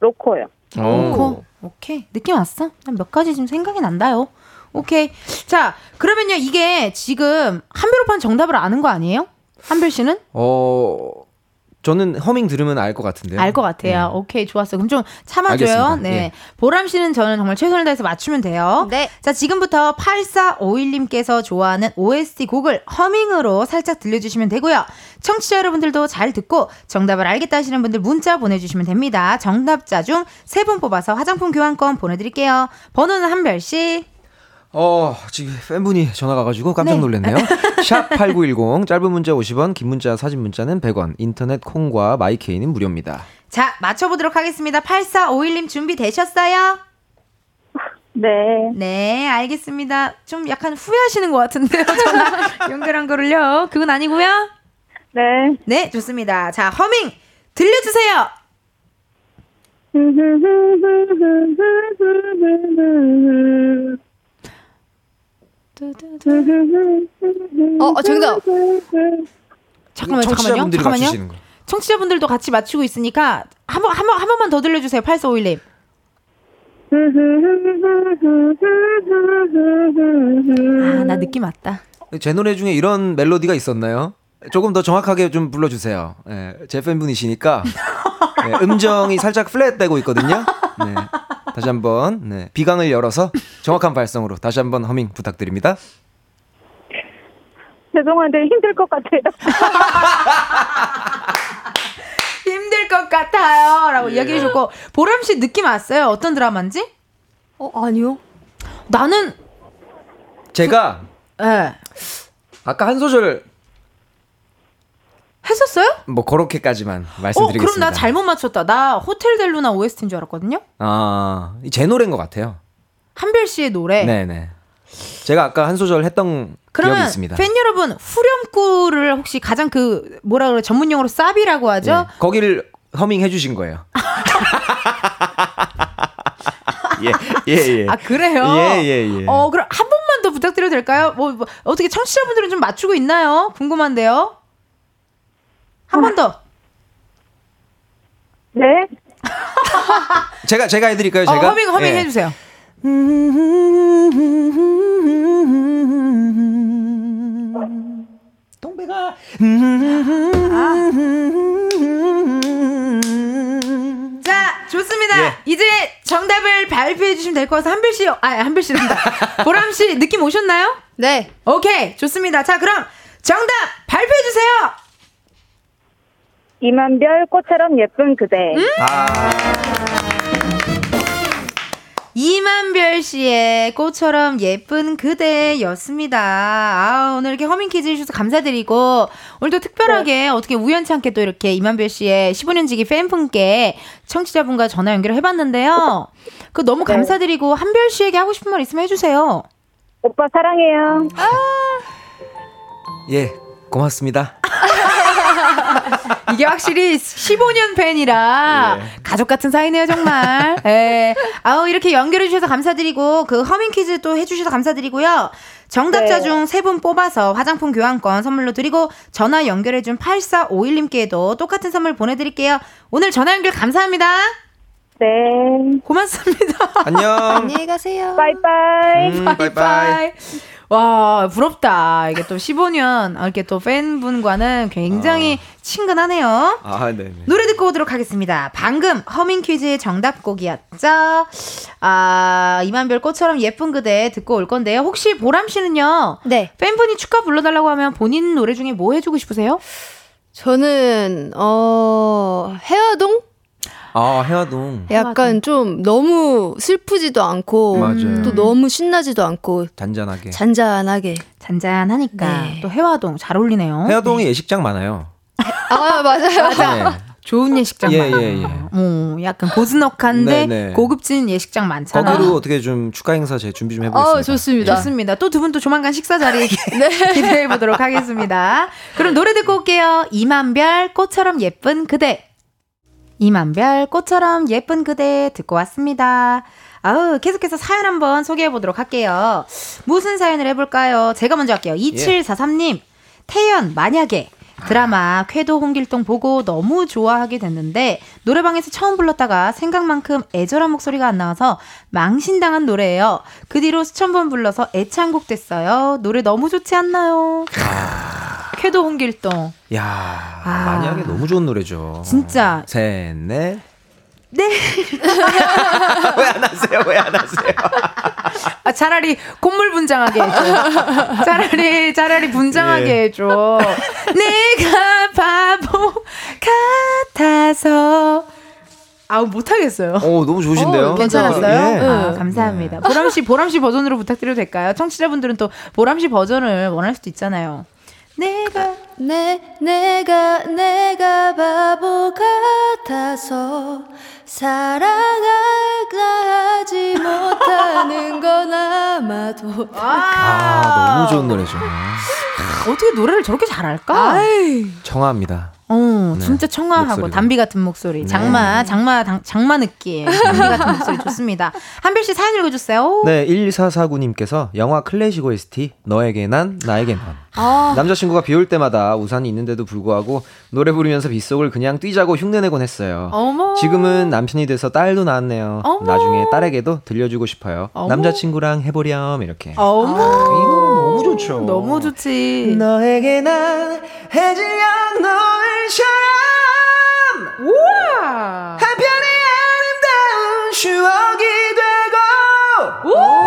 로코요. 로코. 오케이. 느낌 왔어? 한몇 가지 지금 생각이 난다요. 오케이. 자, 그러면요, 이게 지금 한별 오빠는 정답을 아는 거 아니에요? 한별 씨는? 어 저는 허밍 들으면 알 것 같은데요. 알 것 같아요. 네. 오케이, 좋았어. 그럼 좀 참아줘요. 알겠습니다. 네. 예. 보람 씨는 저는 정말 최선을 다해서 맞추면 돼요. 네. 자, 지금부터 8451님께서 좋아하는 OST 곡을 허밍으로 살짝 들려주시면 되고요. 청취자 여러분들도 잘 듣고 정답을 알겠다 하시는 분들 문자 보내주시면 됩니다. 정답자 중 세 분 뽑아서 화장품 교환권 보내드릴게요. 번호는 한별 씨. 어, 지금 팬분이 전화가 가지고 깜짝 네. 놀랐네요. (laughs) 샵8910 짧은 문자 50원, 긴 문자 사진 문자는 100원. 인터넷 콩과 마이케이는 무료입니다. 자, 맞춰 보도록 하겠습니다. 8451님 준비되셨어요? 네. 네, 알겠습니다. 좀 약간 후회하시는 것 같은데요. (laughs) 전화 연결한 거를요. 그건 아니고요. 네. 네, 좋습니다. 자, 허밍 들려 주세요. (laughs) 어, 어, 정답. 잠깐만요, 잠깐만요. 잠깐만요. 청취자분들도 같이 맞추고 있으니까 한 번, 한 번, 한 번만 더 들려 주세요. 8451님. 아, 나 느낌 왔다. 제 노래 중에 이런 멜로디가 있었나요? 조금 더 정확하게 좀 불러주세요. 예, 제 팬분이시니까 예, 음정이 살짝 플랫되고 있거든요. 네, 다시 한번 네, 비강을 열어서 정확한 발성으로 다시 한번 허밍 부탁드립니다. 죄송한데 힘들 것 같아요. (laughs) 힘들 것 같아요. 라고 예. 이야기해 주셨고, 보람 씨 느낌 왔어요? 어떤 드라마인지? 어, 아니요. 나는, 제가 예. 아까 한 소절 했었어요? 뭐 그렇게까지만 어, 말씀드리겠습니다. 그럼 나 잘못 맞췄다. 나 호텔 델루나 OST인 줄 알았거든요. 아, 제 노래인 것 같아요. 한별 씨의 노래. 네, 네. 제가 아까 한 소절 했던 기억이 있습니다. 팬 여러분 후렴구를 혹시 가장 그 뭐라 그래 전문 용어로 쌉이라고 하죠? 예, 거기를 허밍 해 주신 거예요. (laughs) 예, 예, 예. 아 그래요? 예, 예, 예. 어 그럼 한 번만 더 부탁드려도 될까요? 뭐, 뭐 어떻게 청취자분들은 좀 맞추고 있나요? 궁금한데요. 한 번 더. 네. (laughs) 제가 제가 해드릴까요? 어, 제가 허밍 허밍 예. 해주세요. 동배가 자, 좋습니다. 예. 이제 정답을 발표해 주시면 될 것 같아서 한별 씨, 아, 한별 씨란다. (laughs) 보람 씨 느낌 오셨나요? 네. 오케이, 좋습니다. 자, 그럼 정답 발표해 주세요. 이만별 꽃처럼 예쁜 그대. 아, 이만별 씨의 꽃처럼 예쁜 그대였습니다. 아, 오늘 이렇게 허밍 퀴즈 해주셔서 감사드리고, 오늘도 특별하게 어떻게 우연치 않게 또 이렇게 이만별 씨의 15년지기 팬분께 청취자분과 전화 연결을 해봤는데요. 그 너무 감사드리고, 한별 씨에게 하고 싶은 말 있으면 해주세요. 오빠 사랑해요. 예, 고맙습니다. (laughs) (laughs) 이게 확실히 15년 팬이라 예. 가족 같은 사이네요, 정말. (laughs) 예. 아우, 이렇게 연결해 주셔서 감사드리고, 그 허밍 퀴즈 또 해주셔서 감사드리고요. 정답자 네. 중세 분 뽑아서 화장품 교환권 선물로 드리고, 전화 연결해 준 8451님께도 똑같은 선물 보내드릴게요. 오늘 전화 연결 감사합니다. 네. 고맙습니다. 안녕. (laughs) 안녕히 가세요. 바이바이. 음, 바이바이. 와, 부럽다. 이게 또 15년, 아, 이렇게 또 팬분과는 굉장히 친근하네요. 아, 네, 네. 노래 듣고 오도록 하겠습니다. 방금 허밍 퀴즈의 정답곡이었죠. 아, 이만별 꽃처럼 예쁜 그대 듣고 올 건데요. 혹시 보람 씨는요? 네. 팬분이 축가 불러달라고 하면 본인 노래 중에 뭐 해주고 싶으세요? 저는 어 헤어동 아, 해화동. 약간 좀 너무 슬프지도 않고 맞아요. 또 너무 신나지도 않고 잔잔하게. 잔잔하게. 잔잔하니까 네. 또 해화동 잘 어울리네요. 해화동에 예식장 많아요. 아 맞아요. 네. (laughs) 좋은 예식장 예, 많아요. 예, 예. 어, 약간 고즈넉한데 네, 네. 고급진 예식장 많잖아요. 거기로 어떻게 좀 축하 행사 제 준비 좀 해보겠습니다. 어 좋습니다. 좋습니다. 또 두 분 또 조만간 식사 자리 (laughs) (laughs) 기대해 보도록 하겠습니다. 그럼 노래 듣고 올게요. 이만별 꽃처럼 예쁜 그대. 이만별 꽃처럼 예쁜 그대 듣고 왔습니다. 아우, 계속해서 사연 한번 소개해 보도록 할게요. 무슨 사연을 해볼까요? 제가 먼저 할게요. 2743님, 태연, 만약에. 드라마 쾌도 홍길동 보고 너무 좋아하게 됐는데 노래방에서 처음 불렀다가 생각만큼 애절한 목소리가 안 나와서 망신당한 노래예요. 그 뒤로 수천 번 불러서 애창곡 됐어요. 노래 너무 좋지 않나요? 쾌도 홍길동. 야, 아. 만약에 너무 좋은 노래죠. 진짜. 셋, 넷. 네. (laughs) 왜 안 하세요? 왜 안 하세요? 아, 차라리 콧물 분장하게 해줘. 차라리, 차라리 분장하게 예. 해줘. 내가 바보 같아서. 아우, 못하겠어요. 오, 너무 좋으신데요? 어, 괜찮았어요? 예. 아, 감사합니다. 보람 씨, 보람 씨 버전으로 부탁드려도 될까요? 청취자분들은 또 보람 씨 버전을 원할 수도 있잖아요. 내가. 내 내가 내가 바보 같아서 사랑할까 하지 못하는 (laughs) 건 아마도 아, 너무 좋은 노래죠. 어떻게 노래를 저렇게 잘할까? 청아합니다. 어, 네, 진짜 청아하고 목소리가. 담비 같은 목소리. 네. 장마, 장마, 당- 장마 느낌. 담비 같은 목소리 좋습니다. 한별 씨 사연 읽어주세요. 네, 1449님께서 영화 클래식 OST 너에게 난 나에게 넌 아. 남자친구가 비 올 때마다 우산이 있는데도 불구하고 노래 부르면서 빗속을 그냥 뛰자고 흉내내곤 했어요. 어머. 지금은 남편이 돼서 딸도 낳았네요. 어머. 나중에 딸에게도 들려주고 싶어요. 어머. 남자친구랑 해보렴 이렇게. 어머. 이 노래 너무 좋죠. 너무 좋지. 너에게 난 해질녘 노을처럼 우와. 한편의 아름다운 추억이 되고 아,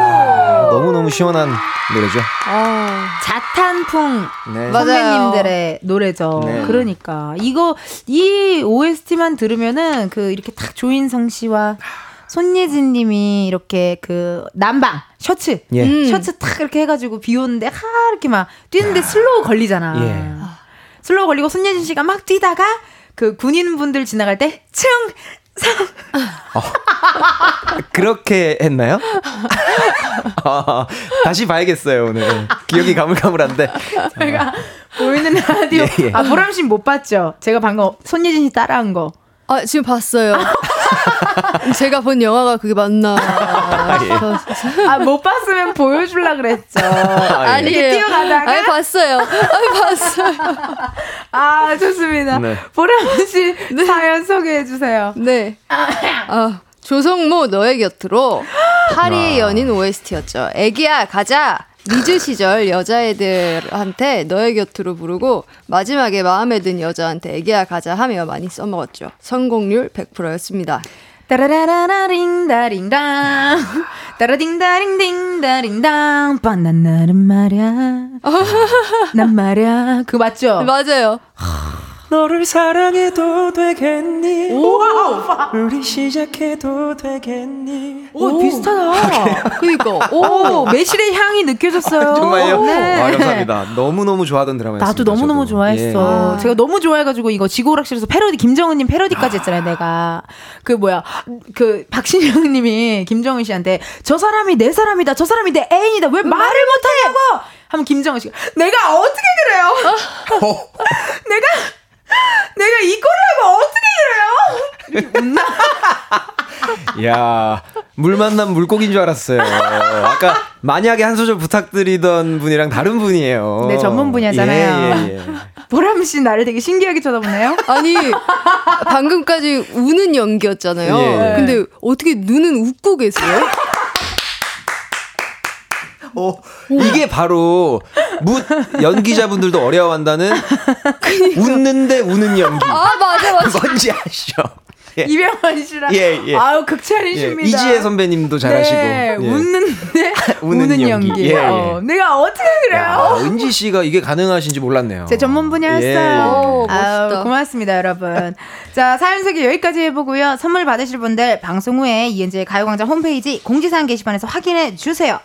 너무너무 시원한 노래죠. 자탄풍 네. 맞아요. 선배님들의 노래죠. 네. 그러니까 이거 이 OST만 들으면은 그 이렇게 딱 조인성 씨와 손예진 님이 이렇게 그 남방 셔츠 예. 음. 셔츠 탁 이렇게 해가지고 비 오는데 하 이렇게 막 뛰는데 슬로우 걸리잖아. 예. 슬로우 걸리고 손예진 씨가 막 뛰다가 그 군인분들 지나갈 때 충, 그렇게 했나요? 아, 다시 봐야겠어요 오늘. 기억이 가물가물한데. 제가 보이는 라디오. 예, 예. 아, 보람 씨 못 봤죠? 제가 방금 손예진 씨 따라한 거. 아, 지금 봤어요. (laughs) 제가 본 영화가 그게 맞나. (laughs) 아, 못 봤으면 보여줄라 그랬죠. 아, 예. 이렇게 뛰어가다가. 아니, 봤어요. 아니, 봤어요. 아, 좋습니다. 네. 보람 씨 사연 소개해 주세요. 네. 아, 조성모 너의 곁으로 파리의 연인 OST였죠. 애기야 가자. 리즈 시절 여자애들한테 너의 곁으로 부르고 마지막에 마음에 든 여자한테 애기야 가자 하며 많이 써먹었죠. 성공률 100%였습니다. 따라라라링다링당 따라딩다링딩다링당 바나나는 말야 (laughs) 난 말야 그거 맞죠? 맞아요. 너를 사랑해도 되겠니? 우와 우리 시작해도 되겠니? 오, 비슷하다 그니까. 오 매실의 향이 느껴졌어요 정말요? 네. 아, 감사합니다. 너무너무 좋아하던 드라마였습니다. 나도 너무너무 저도. 좋아했어. 예. 제가 너무 좋아해가지고 이거 지구오락실에서 패러디, 김정은님 패러디까지 했잖아요, 내가. 그 뭐야, 그 박신영님이 김정은 씨한테 저 사람이 내 사람이다, 저 사람이 내 애인이다, 왜 말을 못하냐고! 하면 김정은 씨가 내가 어떻게 그래요? (laughs) 내가, (laughs) 내가 이 꼴을 하면 어떻게 그래요? 이렇게 웃나? 야, 물 만난 물고기인 줄 알았어요. 아까 만약에 한 소절 부탁드리던 분이랑 다른 분이에요. 네, 전문 분야잖아요. 예, 예, 예. 보람 씨 나를 되게 신기하게 쳐다보네요. (laughs) 아니 방금까지 우는 연기였잖아요. 예. 근데 어떻게 눈은 웃고 계세요? 어, 이게 바로 무 연기자분들도 어려워한다는 웃는데 우는 연기. 아 맞아 맞아. 뭔지 아시죠? 예. 이병헌 씨랑. 예, 예. 예, 극찬이십니다. 이지혜 선배님도 잘하시고. 네, 예. 웃는데 (laughs) 우는 우는, 연기. 연기. 예, 예. 어, 내가 어떻게 그래요? 야, 은지 씨가 이게 가능하신지 몰랐네요. 제 전문 분야였어요. 예. 멋있다. 고맙습니다, 여러분. (laughs) 자, 사연 소개 여기까지 해보고요. 선물 받으실 분들 방송 후에 이은지의 가요광장 홈페이지 공지사항 게시판에서 확인해 주세요.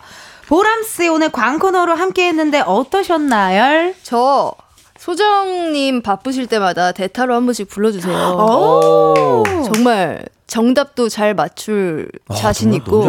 보람씨 오늘 광코너로 함께 했는데 어떠셨나요? 저 소정님 바쁘실 때마다 대타로 한 번씩 불러주세요. 오. 정말 정답도 잘 맞출 아, 자신 있고.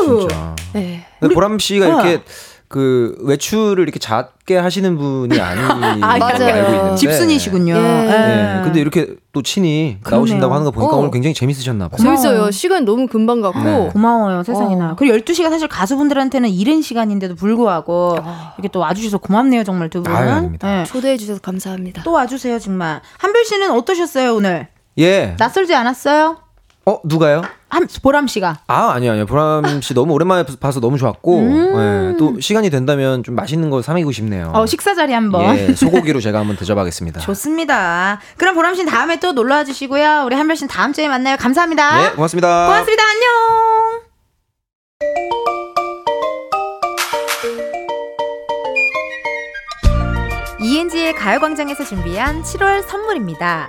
진짜. 네. 보람 씨가 어. 이렇게 그 외출을 이렇게 작게 하시는 분이 (laughs) 아니라고 아, 맞아요. 알고 있는데 집순이시군요. 예. 네. 근데 이렇게 또 친히 나오신다고 하는 거 보니까 어. 오늘 굉장히 재밌으셨나 봐요. 재밌어요. 시간 너무 금방 갔고. 네. 고마워요, 세상에나. 어. 그리고 12시가 사실 가수분들한테는 이른 시간인데도 불구하고 이렇게 또 와주셔서 고맙네요, 정말 두 분. 아유, 아닙니다. 네. 초대해 주셔서 감사합니다. 또 와주세요, 정말. 한별 씨는 어떠셨어요, 오늘? 예. 낯설지 않았어요? 어 누가요? 한, 보람 씨가. 아 아니요 아니요 보람 씨 너무 오랜만에 봐서 너무 좋았고 예, 또 시간이 된다면 좀 맛있는 거 사먹이고 싶네요. 어, 식사 자리 한번. 예, 소고기로 제가 한번 대접하겠습니다. (laughs) 좋습니다. 그럼 보람 씨는 다음에 또 놀러 와 주시고요. 우리 한별 씨는 다음 주에 만나요. 감사합니다. 네 고맙습니다. 고맙습니다. 안녕. ENG의 가요광장에서 준비한 7월 선물입니다.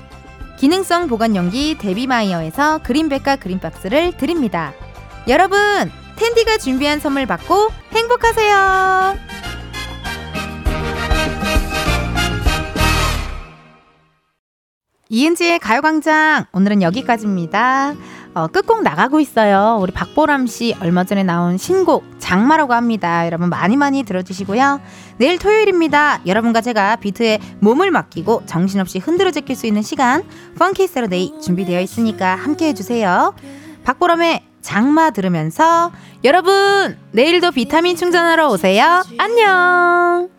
기능성 보관용기 데비마이어에서 그린백과 그린박스를 드립니다. 여러분, 텐디가 준비한 선물 받고 행복하세요. 이은지의 가요광장 오늘은 여기까지입니다. 어, 끝곡 나가고 있어요. 우리 박보람 씨 얼마 전에 나온 신곡 장마라고 합니다. 여러분 많이 많이 들어주시고요. 내일 토요일입니다. 여러분과 제가 비트에 몸을 맡기고 정신없이 흔들어 제낄 수 있는 시간 펑키 세러데이 준비되어 있으니까 함께 해 주세요. 박보람의 장마 들으면서 여러분 내일도 비타민 충전하러 오세요. 안녕.